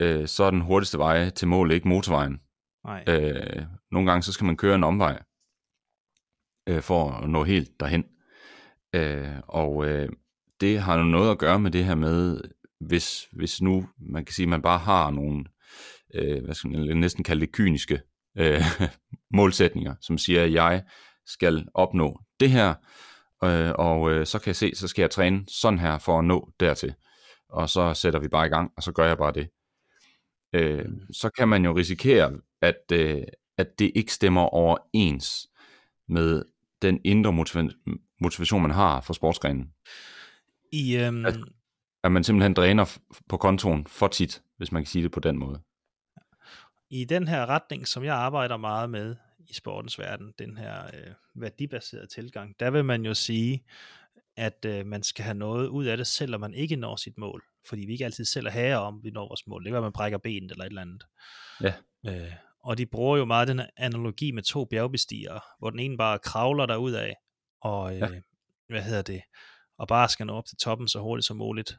øh, så er den hurtigste vej til mål ikke motorvejen. Nej. Øh, nogle gange så skal man køre en omvej, øh, for at nå helt derhen. Øh, og øh, det har noget at gøre med det her med, hvis, hvis nu man kan sige, man bare har nogle, øh, hvad skal man næsten kalde det kyniske øh, målsætninger, som siger, at jeg skal opnå det her, øh, og øh, så kan jeg se, så skal jeg træne sådan her for at nå dertil. Og så sætter vi bare i gang, og så gør jeg bare det. Øh, så kan man jo risikere, at, øh, at det ikke stemmer overens med den indre motivation, man har for sportsgrenen. I, øhm, at, at man simpelthen dræner på kontoen for tit, hvis man kan sige det på den måde. I den her retning, som jeg arbejder meget med i sportens verden, den her øh, værdibaserede tilgang, der vil man jo sige, at øh, man skal have noget ud af det, selvom man ikke når sit mål. Fordi vi ikke altid selv er herre om, vi når vores mål. Det kan være, man brækker benet eller et eller andet. Ja. Øh, og de bruger jo meget den analogi med to bjergbestigere, hvor den ene bare kravler derud af, og øh, ja. hvad hedder det, og bare skal nå op til toppen så hurtigt som muligt,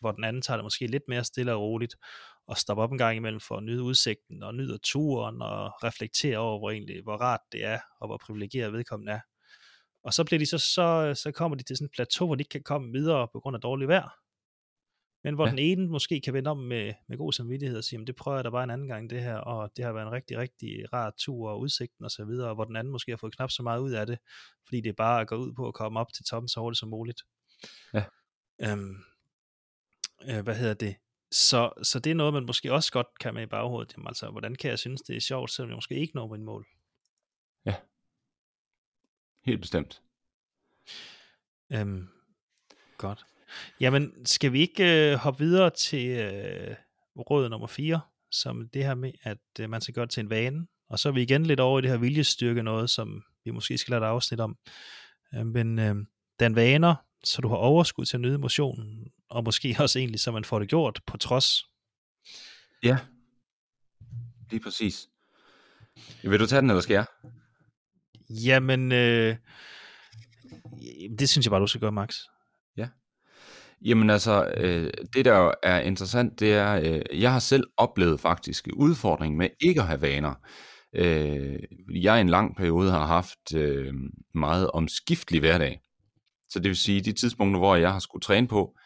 hvor den anden tager det måske lidt mere stille og roligt, og stopper op en gang imellem for at nyde udsigten, og nyde turen, og reflektere over, hvor, egentlig, hvor rart det er, og hvor privilegeret vedkommende er. Og så, bliver de så, så, så kommer de til sådan et plateau, hvor de ikke kan komme videre på grund af dårligt vejr. Men hvor ja. den ene måske kan vende om med, med god samvittighed og sige, det prøver jeg da bare en anden gang det her, og det har været en rigtig, rigtig rar tur og udsigten og så videre, hvor den anden måske har fået knap så meget ud af det, fordi det er bare at gå ud på at komme op til toppen så hurtigt som muligt. Ja. Øhm, øh, hvad hedder det? Så, så det er noget, man måske også godt kan med i baghovedet. Jamen, altså, hvordan kan jeg synes, det er sjovt, selvom jeg måske ikke når min mål? Ja. Helt bestemt. Øhm, godt. Jamen, skal vi ikke øh, hoppe videre til øh, råd nummer 4, som det her med, at øh, man skal gøre det til en vane, og så er vi igen lidt over i det her viljestyrke noget, som vi måske skal lade et afsnit om. Øh, men øh, den vaner, så du har overskud til at nyde motionen, og måske også egentlig, så man får det gjort på trods. Ja, lige præcis. Vil du tage den, eller skal jeg? Jamen, øh, det synes jeg bare, du skal gøre, Max. Ja. Jamen altså, øh, det der er interessant, det er, øh, jeg har selv oplevet faktisk udfordringen med ikke at have vaner. Øh, jeg i en lang periode har haft øh, meget omskiftelig hverdag. Så det vil sige, de tidspunkter, hvor jeg har skulle træne på,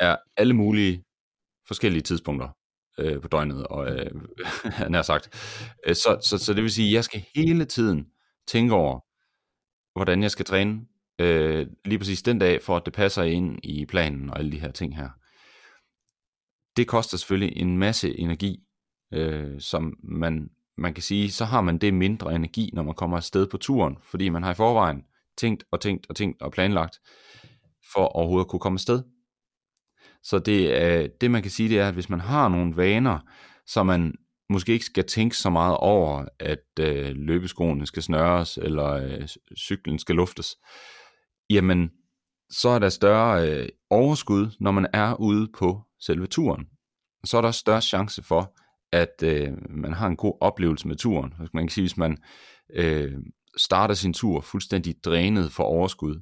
er alle mulige forskellige tidspunkter øh, på døgnet, og øh, nær sagt. Øh, så, så, så det vil sige, at jeg skal hele tiden tænke over, hvordan jeg skal træne øh, lige præcis den dag, for at det passer ind i planen og alle de her ting her. Det koster selvfølgelig en masse energi, øh, som man, man kan sige, så har man det mindre energi, når man kommer afsted på turen, fordi man har i forvejen tænkt og tænkt og tænkt og planlagt, for overhovedet at kunne komme afsted. Så det, er, det man kan sige, det er, at hvis man har nogle vaner, så man måske ikke skal tænke så meget over, at øh, løbeskoene skal snøres, eller øh, cyklen skal luftes, jamen, så er der større øh, overskud, når man er ude på selve turen. Så er der større chance for, at øh, man har en god oplevelse med turen. Man kan sige, hvis man øh, starter sin tur fuldstændig drænet for overskud,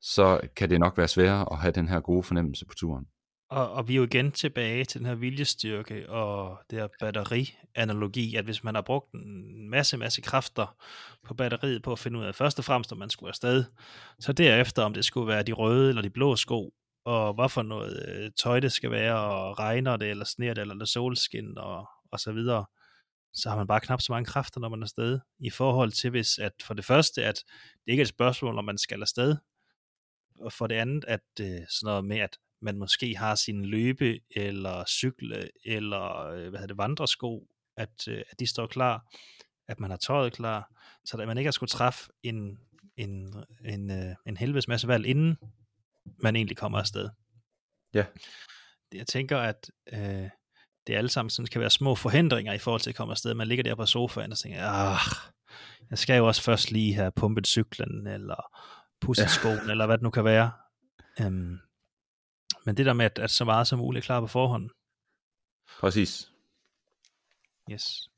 så kan det nok være sværere at have den her gode fornemmelse på turen. Og, og vi er jo igen tilbage til den her viljestyrke og det her batterianalogi, at hvis man har brugt en masse, masse kræfter på batteriet på at finde ud af først og fremmest, om man skulle afsted, så derefter, om det skulle være de røde eller de blå sko, og hvad for noget øh, tøj det skal være, og regner det, eller sner det, eller det solskin, og, og så videre, så har man bare knap så mange kræfter, når man er afsted, i forhold til hvis, at for det første, at det ikke er et spørgsmål, om man skal afsted, og for det andet, at øh, sådan noget med, at man måske har sin løbe, eller cykle, eller øh, hvad hedder det, vandresko, at, øh, at de står klar, at man har tøjet klar, så at man ikke har skulle træffe en, en, en, øh, en helvedes masse valg, inden man egentlig kommer afsted. Ja. Jeg tænker, at øh, det alle sammen sådan kan være små forhindringer i forhold til at komme afsted. Man ligger der på sofaen og tænker, ah, jeg skal jo også først lige have pumpet cyklen, eller pudset skoen, eller hvad det nu kan være. Um, men det der med, at, at så meget som muligt er klar på forhånd. Præcis. Yes.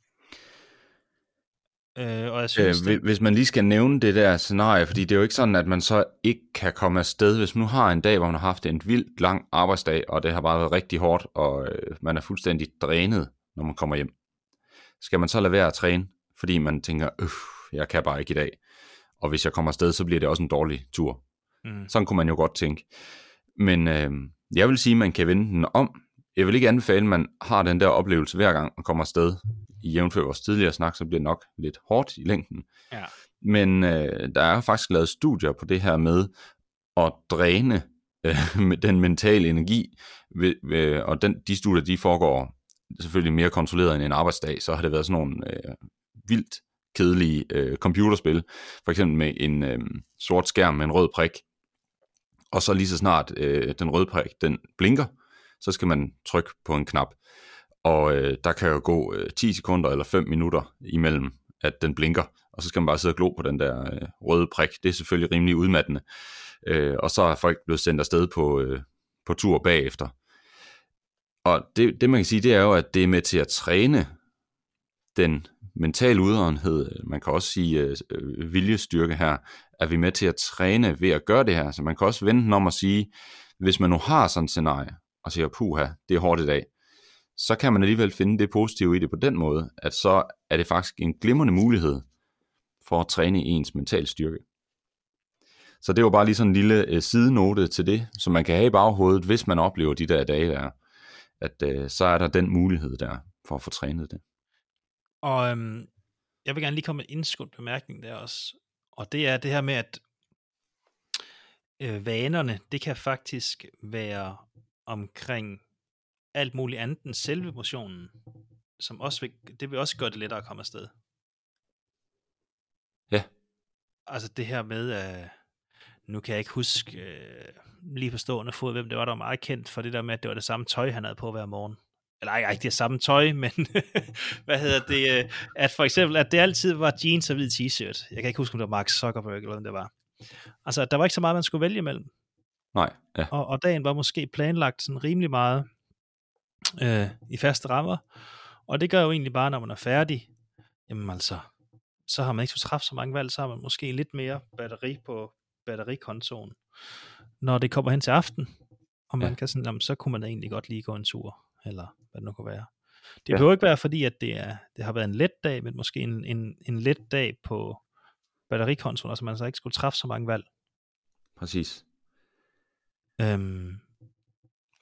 Øh, og jeg synes, øh, det... Hvis man lige skal nævne det der scenarie, fordi det er jo ikke sådan, at man så ikke kan komme afsted, hvis man nu har en dag, hvor man har haft en vildt lang arbejdsdag, og det har bare været rigtig hårdt, og øh, man er fuldstændig drænet, når man kommer hjem. Skal man så lade være at træne, fordi man tænker, øh, jeg kan bare ikke i dag. Og hvis jeg kommer afsted, så bliver det også en dårlig tur. Mm. Sådan kunne man jo godt tænke. Men øh, jeg vil sige, at man kan vende den om. Jeg vil ikke anbefale, at man har den der oplevelse hver gang, man kommer afsted. I jævnfør vores tidligere snak, så bliver det nok lidt hårdt i længden. Ja. Men øh, der er faktisk lavet studier på det her med at dræne øh, den mentale energi, ved, ved, og den, de studier, de foregår selvfølgelig mere kontrolleret end en arbejdsdag, så har det været sådan nogle øh, vildt kedelige øh, computerspil, for eksempel med en øh, sort skærm med en rød prik, og så lige så snart øh, den røde prik, den blinker, så skal man trykke på en knap. Og øh, der kan jo gå øh, 10 sekunder eller 5 minutter imellem, at den blinker, og så skal man bare sidde og glo på den der øh, røde prik. Det er selvfølgelig rimelig udmattende. Øh, og så er folk blevet sendt afsted på, øh, på tur bagefter. Og det, det man kan sige, det er jo, at det er med til at træne den mental udholdenhed, man kan også sige øh, øh, viljestyrke her, er vi med til at træne ved at gøre det her. Så man kan også vente om at sige, hvis man nu har sådan et scenarie, og siger, puha, det er hårdt i dag, så kan man alligevel finde det positive i det på den måde, at så er det faktisk en glimrende mulighed for at træne ens mental styrke. Så det var bare lige sådan en lille øh, sidenote til det, som man kan have i baghovedet, hvis man oplever de der dage der, at øh, så er der den mulighed der for at få trænet det. Og øhm, jeg vil gerne lige komme med en indskudt bemærkning der også, og det er det her med, at øh, vanerne, det kan faktisk være omkring alt muligt andet end selve motionen, som også vil, det vil også gøre det lettere at komme afsted. Ja. Altså det her med, at nu kan jeg ikke huske øh, lige på stående fod, hvem det var, der var meget kendt for det der med, at det var det samme tøj, han havde på hver morgen. Eller ikke, ikke det samme tøj, men hvad hedder det, øh, at for eksempel, at det altid var jeans og hvid t-shirt. Jeg kan ikke huske, om det var Mark Zuckerberg eller hvad det var. Altså, der var ikke så meget, man skulle vælge imellem. Nej, ja. Og, og dagen var måske planlagt sådan rimelig meget øh, i faste rammer. Og det gør jo egentlig bare, når man er færdig, jamen altså, så har man ikke så træffe så mange valg, så har man måske lidt mere batteri på batterikontoen. Når det kommer hen til aften, og man ja. kan sådan, jamen, så kunne man egentlig godt lige gå en tur, eller hvad det nu kunne være. Det ja. behøver ikke være fordi, at det, er, det har været en let dag, men måske en, en, en let dag på batterikontoen, altså man så ikke skulle træffe så mange valg. Præcis. Øhm,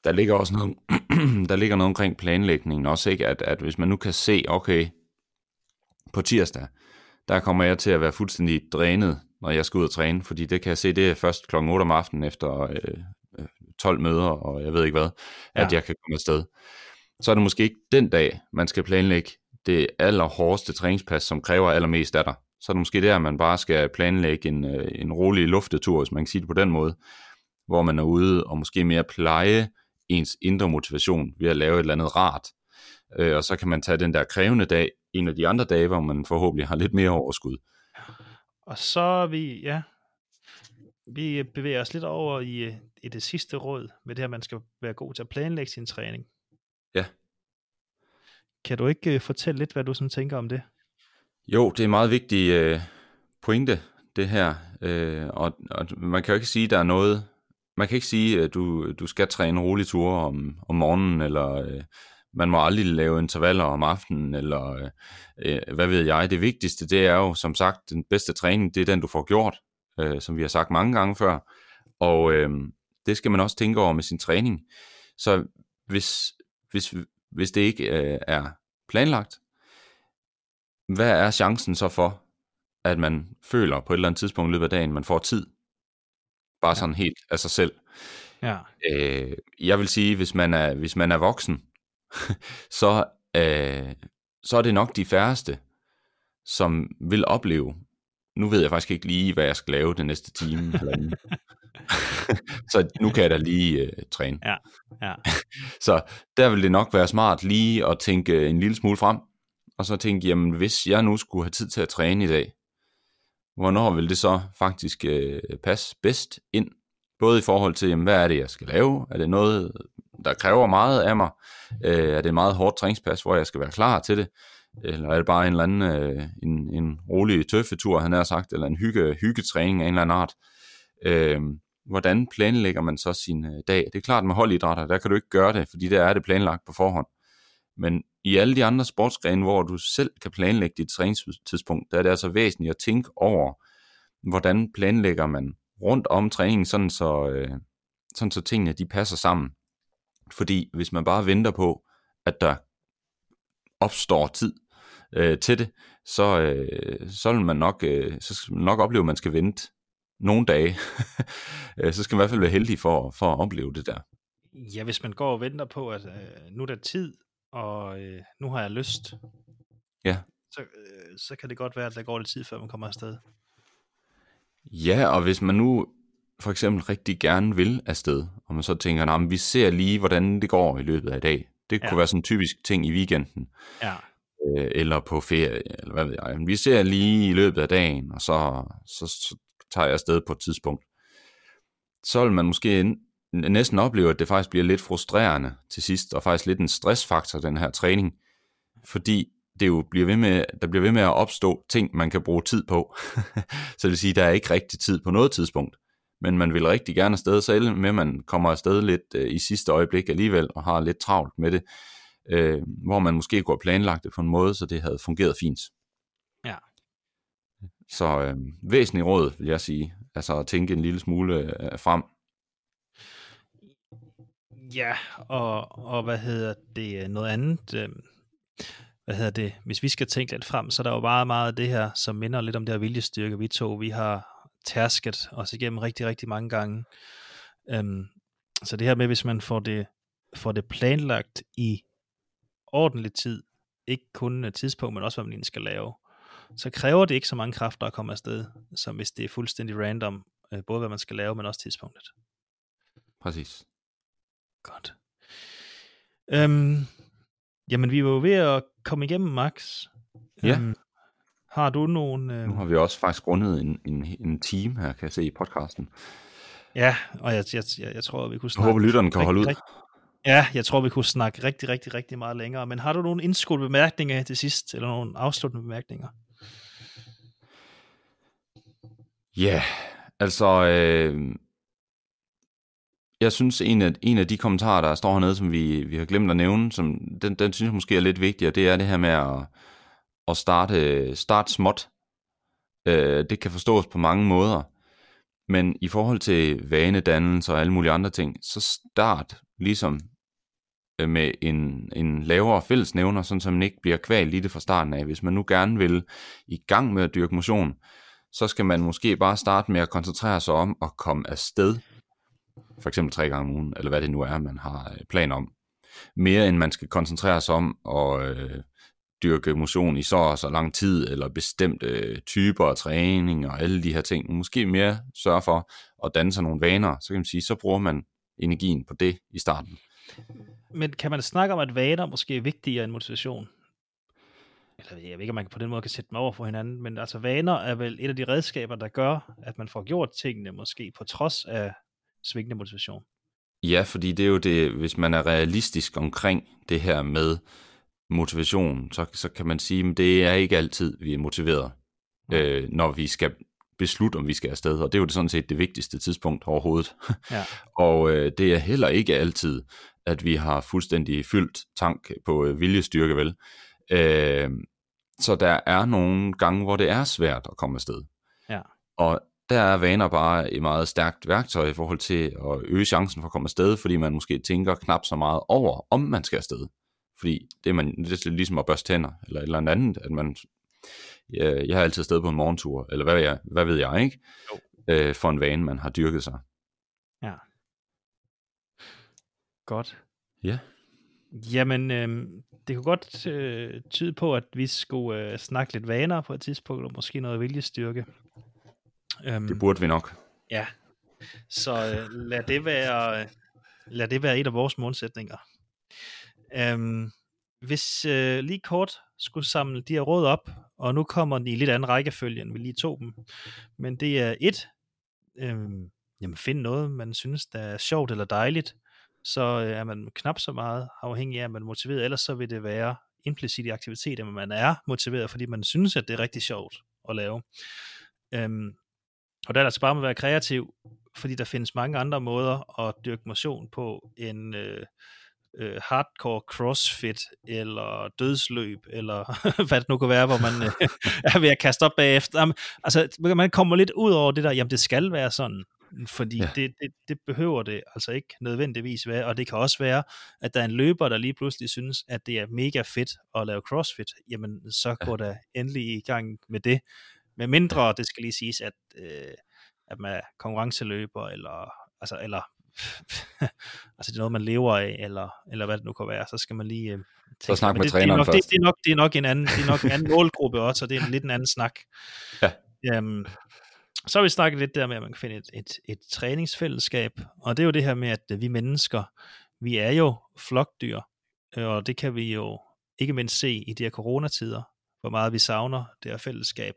der ligger også noget, der ligger noget omkring planlægningen også, ikke? At, at hvis man nu kan se, okay, på tirsdag, der kommer jeg til at være fuldstændig drænet, når jeg skal ud og træne, fordi det kan jeg se, det er først klokken 8 om aftenen efter øh, 12 øh, møder, og jeg ved ikke hvad, at ja. jeg kan komme afsted. Så er det måske ikke den dag, man skal planlægge det allerhårdeste træningspas, som kræver allermest af dig. Så er det måske der, man bare skal planlægge en, øh, en rolig luftetur, hvis man kan sige det på den måde, hvor man er ude og måske mere pleje ens indre motivation ved at lave et eller andet rart. Øh, og så kan man tage den der krævende dag, en af de andre dage, hvor man forhåbentlig har lidt mere overskud. Og så er vi, ja, vi bevæger os lidt over i, i det sidste råd, med det her, man skal være god til at planlægge sin træning. Ja. Kan du ikke uh, fortælle lidt, hvad du sådan tænker om det? Jo, det er meget vigtig uh, pointe, det her. Uh, og, og man kan jo ikke sige, der er noget man kan ikke sige, at du, du skal træne rolig ture om, om morgenen, eller øh, man må aldrig lave intervaller om aftenen, eller øh, øh, hvad ved jeg. Det vigtigste, det er jo som sagt, den bedste træning, det er den, du får gjort, øh, som vi har sagt mange gange før. Og øh, det skal man også tænke over med sin træning. Så hvis, hvis, hvis det ikke øh, er planlagt, hvad er chancen så for, at man føler på et eller andet tidspunkt i løbet af dagen, man får tid bare sådan helt af sig selv. Ja. Øh, jeg vil sige, hvis man er, hvis man er voksen, så, øh, så er det nok de færreste, som vil opleve, nu ved jeg faktisk ikke lige, hvad jeg skal lave den næste time. så nu kan jeg da lige øh, træne. Ja, ja. så der vil det nok være smart lige at tænke en lille smule frem, og så tænke, jamen hvis jeg nu skulle have tid til at træne i dag, hvornår vil det så faktisk øh, passe bedst ind? Både i forhold til, jamen, hvad er det, jeg skal lave? Er det noget, der kræver meget af mig? Øh, er det et meget hårdt træningspas, hvor jeg skal være klar til det? Eller er det bare en eller anden øh, en, en rolig tøffetur, han har sagt, eller en hygge, hyggetræning af en eller anden art? Øh, hvordan planlægger man så sin øh, dag? Det er klart med holdidrætter, der kan du ikke gøre det, fordi der er det planlagt på forhånd. Men i alle de andre sportsgrene, hvor du selv kan planlægge dit træningstidspunkt, der er det altså væsentligt at tænke over, hvordan planlægger man rundt om træningen, sådan så, øh, sådan så tingene de passer sammen. Fordi hvis man bare venter på, at der opstår tid øh, til det, så, øh, så vil man nok, øh, så skal man nok opleve, at man skal vente nogle dage. Øh, så skal man i hvert fald være heldig for, for at opleve det der. Ja, hvis man går og venter på, at øh, nu er der tid, og øh, nu har jeg lyst, ja. så, øh, så kan det godt være, at der går lidt tid, før man kommer afsted. Ja, og hvis man nu for eksempel rigtig gerne vil afsted, og man så tænker, at vi ser lige, hvordan det går i løbet af i dag. Det kunne ja. være sådan en typisk ting i weekenden. Ja. Øh, eller på ferie, eller hvad ved jeg. Vi ser lige i løbet af dagen, og så, så, så tager jeg afsted på et tidspunkt. Så vil man måske næsten opleve, at det faktisk bliver lidt frustrerende til sidst, og faktisk lidt en stressfaktor, den her træning, fordi det jo bliver ved med, der bliver ved med at opstå ting, man kan bruge tid på. så det vil sige, at der er ikke rigtig tid på noget tidspunkt men man vil rigtig gerne afsted, selv med man kommer afsted lidt øh, i sidste øjeblik alligevel, og har lidt travlt med det, øh, hvor man måske kunne have planlagt det på en måde, så det havde fungeret fint. Ja. Så øh, væsentlig råd, vil jeg sige, altså at tænke en lille smule øh, frem. Ja, og, og hvad hedder det, noget andet, øh, hvad hedder det, hvis vi skal tænke lidt frem, så er der jo bare meget af det her, som minder lidt om det her viljestyrke, vi to, vi har tærsket os igennem rigtig, rigtig mange gange. Øhm, så det her med, hvis man får det, får det planlagt i ordentlig tid, ikke kun et tidspunkt, men også hvad man egentlig skal lave, så kræver det ikke så mange kræfter at komme afsted, som hvis det er fuldstændig random, øh, både hvad man skal lave, men også tidspunktet. Præcis. Godt. Øhm, jamen, vi var jo ved at komme igennem, Max. Ja. Øhm, har du nogen... Øh... Nu har vi også faktisk rundet en, en, en team her, kan jeg se i podcasten. Ja, og jeg, jeg, jeg, jeg tror, vi kunne snakke... Jeg håber, lytteren kan holde ud. Rigtig, ja, jeg tror, vi kunne snakke rigtig, rigtig, rigtig meget længere. Men har du nogle indskudte bemærkninger til sidst, eller nogle afsluttende bemærkninger? Ja, yeah, altså... Øh, jeg synes, en af, en af de kommentarer, der står hernede, som vi, vi har glemt at nævne, som, den, den synes jeg måske er lidt vigtig, det er det her med at at starte, starte småt. Øh, det kan forstås på mange måder. Men i forhold til vanedannelse og alle mulige andre ting, så start ligesom Øh, med en, en lavere fællesnævner, sådan så man ikke bliver kvalt i det fra starten af. Hvis man nu gerne vil i gang med at dyrke motion, så skal man måske bare starte med at koncentrere sig om at komme afsted. For eksempel tre gange om ugen, eller hvad det nu er, man har øh, plan om. Mere end man skal koncentrere sig om at øh, dyrke motion i så og så lang tid, eller bestemte øh, typer af træning og alle de her ting. Måske mere sørge for at danne sig nogle vaner, så kan man sige, så bruger man energien på det i starten. Men kan man snakke om, at vaner måske er vigtigere end motivation? Eller jeg ved ikke, om man på den måde kan sætte dem over for hinanden, men altså vaner er vel et af de redskaber, der gør, at man får gjort tingene måske på trods af svingende motivation. Ja, fordi det er jo det, hvis man er realistisk omkring det her med, motivation, så, så kan man sige, at det er ikke altid, vi er motiveret, øh, når vi skal beslutte, om vi skal afsted. Og det er jo sådan set det vigtigste tidspunkt overhovedet. Ja. og øh, det er heller ikke altid, at vi har fuldstændig fyldt tank på øh, viljestyrke, vel? Øh, så der er nogle gange, hvor det er svært at komme afsted. Ja. Og der er vaner bare et meget stærkt værktøj i forhold til at øge chancen for at komme afsted, fordi man måske tænker knap så meget over, om man skal afsted. Fordi det er, man, det er ligesom at børste tænder, eller et eller andet, at man, ja, jeg har altid stået på en morgentur, eller hvad, jeg, hvad ved jeg, ikke? Jo. Øh, for en vane, man har dyrket sig. Ja. Godt. Ja. Jamen, øh, det kunne godt øh, tyde på, at vi skulle øh, snakke lidt vaner på et tidspunkt, og måske noget viljestyrke. Um, det burde vi nok. Ja. Så øh, lad, det være, lad det være et af vores målsætninger. Øhm, hvis øh, lige kort skulle samle de her råd op, og nu kommer den i lidt anden rækkefølge, end vi lige tog dem, men det er et, øhm, jamen find noget, man synes, der er sjovt eller dejligt, så øh, er man knap så meget afhængig af, at man er motiveret, ellers så vil det være implicit i aktiviteter, men man er motiveret, fordi man synes, at det er rigtig sjovt at lave. Øhm, og der er altså bare med at være kreativ, fordi der findes mange andre måder at dyrke motion på, end øh, øh, hardcore crossfit, eller dødsløb, eller hvad det nu kan være, hvor man øh, er ved at kaste op bagefter. Jamen, altså, man kommer lidt ud over det der, jamen det skal være sådan, fordi ja. det, det, det behøver det altså ikke nødvendigvis være, og det kan også være, at der er en løber, der lige pludselig synes, at det er mega fedt at lave crossfit, jamen så går ja. der endelig i gang med det, med mindre, det skal lige siges, at, øh, at man er konkurrenceløber, eller, altså, eller altså det er noget, man lever af, eller, eller hvad det nu kan være, så skal man lige øh, tænke, så snak med det, træneren det er nok, først. Det, det, er nok, det er nok en anden, det er nok en anden målgruppe også, og det er en lidt en anden snak. Ja. Um, så har vi snakket lidt der med, at man kan finde et, et, et træningsfællesskab, og det er jo det her med, at øh, vi mennesker, vi er jo flokdyr, øh, og det kan vi jo ikke mindst se i de her coronatider, hvor meget vi savner det her fællesskab.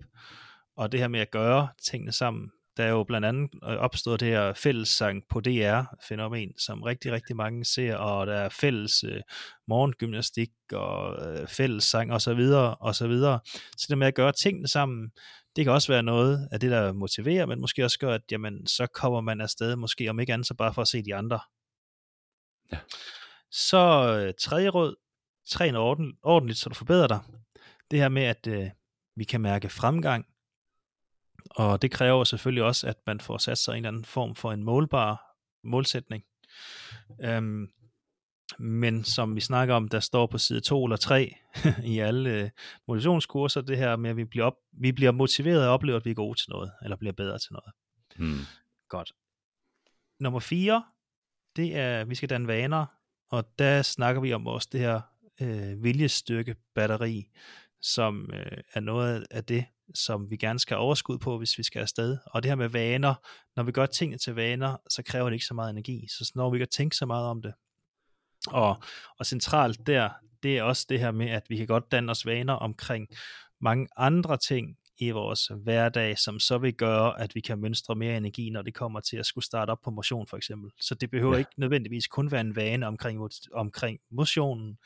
Og det her med at gøre tingene sammen, der er jo blandt andet øh, opstået det her fællessang på DR-fænomen, som rigtig, rigtig mange ser, og der er fælles øh, morgengymnastik og øh, fællessang og så videre, og så videre. Så det med at gøre tingene sammen, det kan også være noget af det, der motiverer, men måske også gør, at jamen, så kommer man afsted, måske om ikke andet, så bare for at se de andre. Ja. Så øh, tredje råd, træn orden, ordentligt, så du forbedrer dig. Det her med, at øh, vi kan mærke fremgang, og det kræver selvfølgelig også, at man får sat sig en eller anden form for en målbar målsætning. Øhm, men som vi snakker om, der står på side 2 eller 3 i alle øh, motivationskurser, det her med, at vi bliver, op, vi bliver motiveret og oplever, at vi er gode til noget, eller bliver bedre til noget. Hmm. Godt. Nummer 4, det er, at vi skal danne vaner, og der snakker vi om vores det her øh, viljestyrke batteri, som øh, er noget af det, som vi gerne skal have overskud på, hvis vi skal afsted. Og det her med vaner, når vi gør tingene til vaner, så kræver det ikke så meget energi. Så når vi kan tænke så meget om det. Og, og centralt der, det er også det her med, at vi kan godt danne os vaner omkring mange andre ting i vores hverdag, som så vil gøre, at vi kan mønstre mere energi, når det kommer til at skulle starte op på motion for eksempel. Så det behøver ja. ikke nødvendigvis kun være en vane omkring, omkring motionen,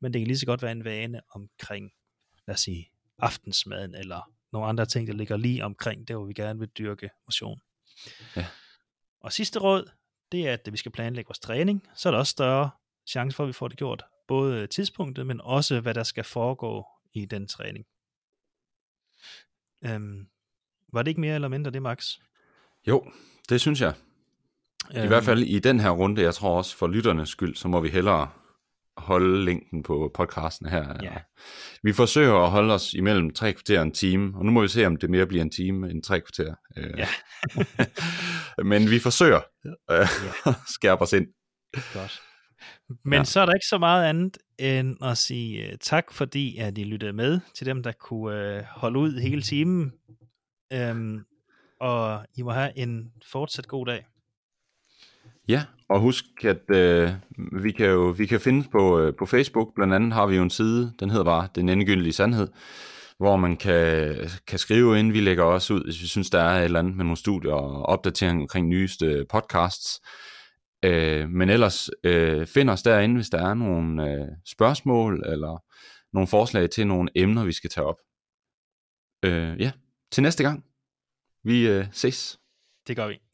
men det kan lige så godt være en vane omkring, lad os sige, aftensmaden, eller nogle andre ting, der ligger lige omkring, der hvor vi gerne vil dyrke motion. Ja. Og sidste råd, det er, at vi skal planlægge vores træning, så er der også større chance for, at vi får det gjort. Både tidspunktet, men også hvad der skal foregå i den træning. Øhm, var det ikke mere eller mindre det, Max? Jo, det synes jeg. I øhm, hvert fald i den her runde, jeg tror også for lytternes skyld, så må vi hellere holde linken på podcasten her. Ja. Vi forsøger at holde os imellem tre kvarter og en time, og nu må vi se, om det mere bliver en time end tre kvarter. Øh, ja. Men vi forsøger at ja. skærpe os ind. Godt. Men ja. så er der ikke så meget andet end at sige uh, tak, fordi at I lyttede med til dem, der kunne uh, holde ud hele timen. Um, og I må have en fortsat god dag. Ja, og husk, at øh, vi kan jo vi kan findes på, øh, på Facebook. Blandt andet har vi jo en side, den hedder bare Den Endegyldige Sandhed, hvor man kan, kan skrive ind. Vi lægger også ud, hvis vi synes, der er et eller andet med nogle studier og opdateringer omkring nyeste podcasts. Øh, men ellers øh, find os derinde, hvis der er nogle øh, spørgsmål eller nogle forslag til nogle emner, vi skal tage op. Øh, ja, til næste gang. Vi øh, ses. Det gør vi.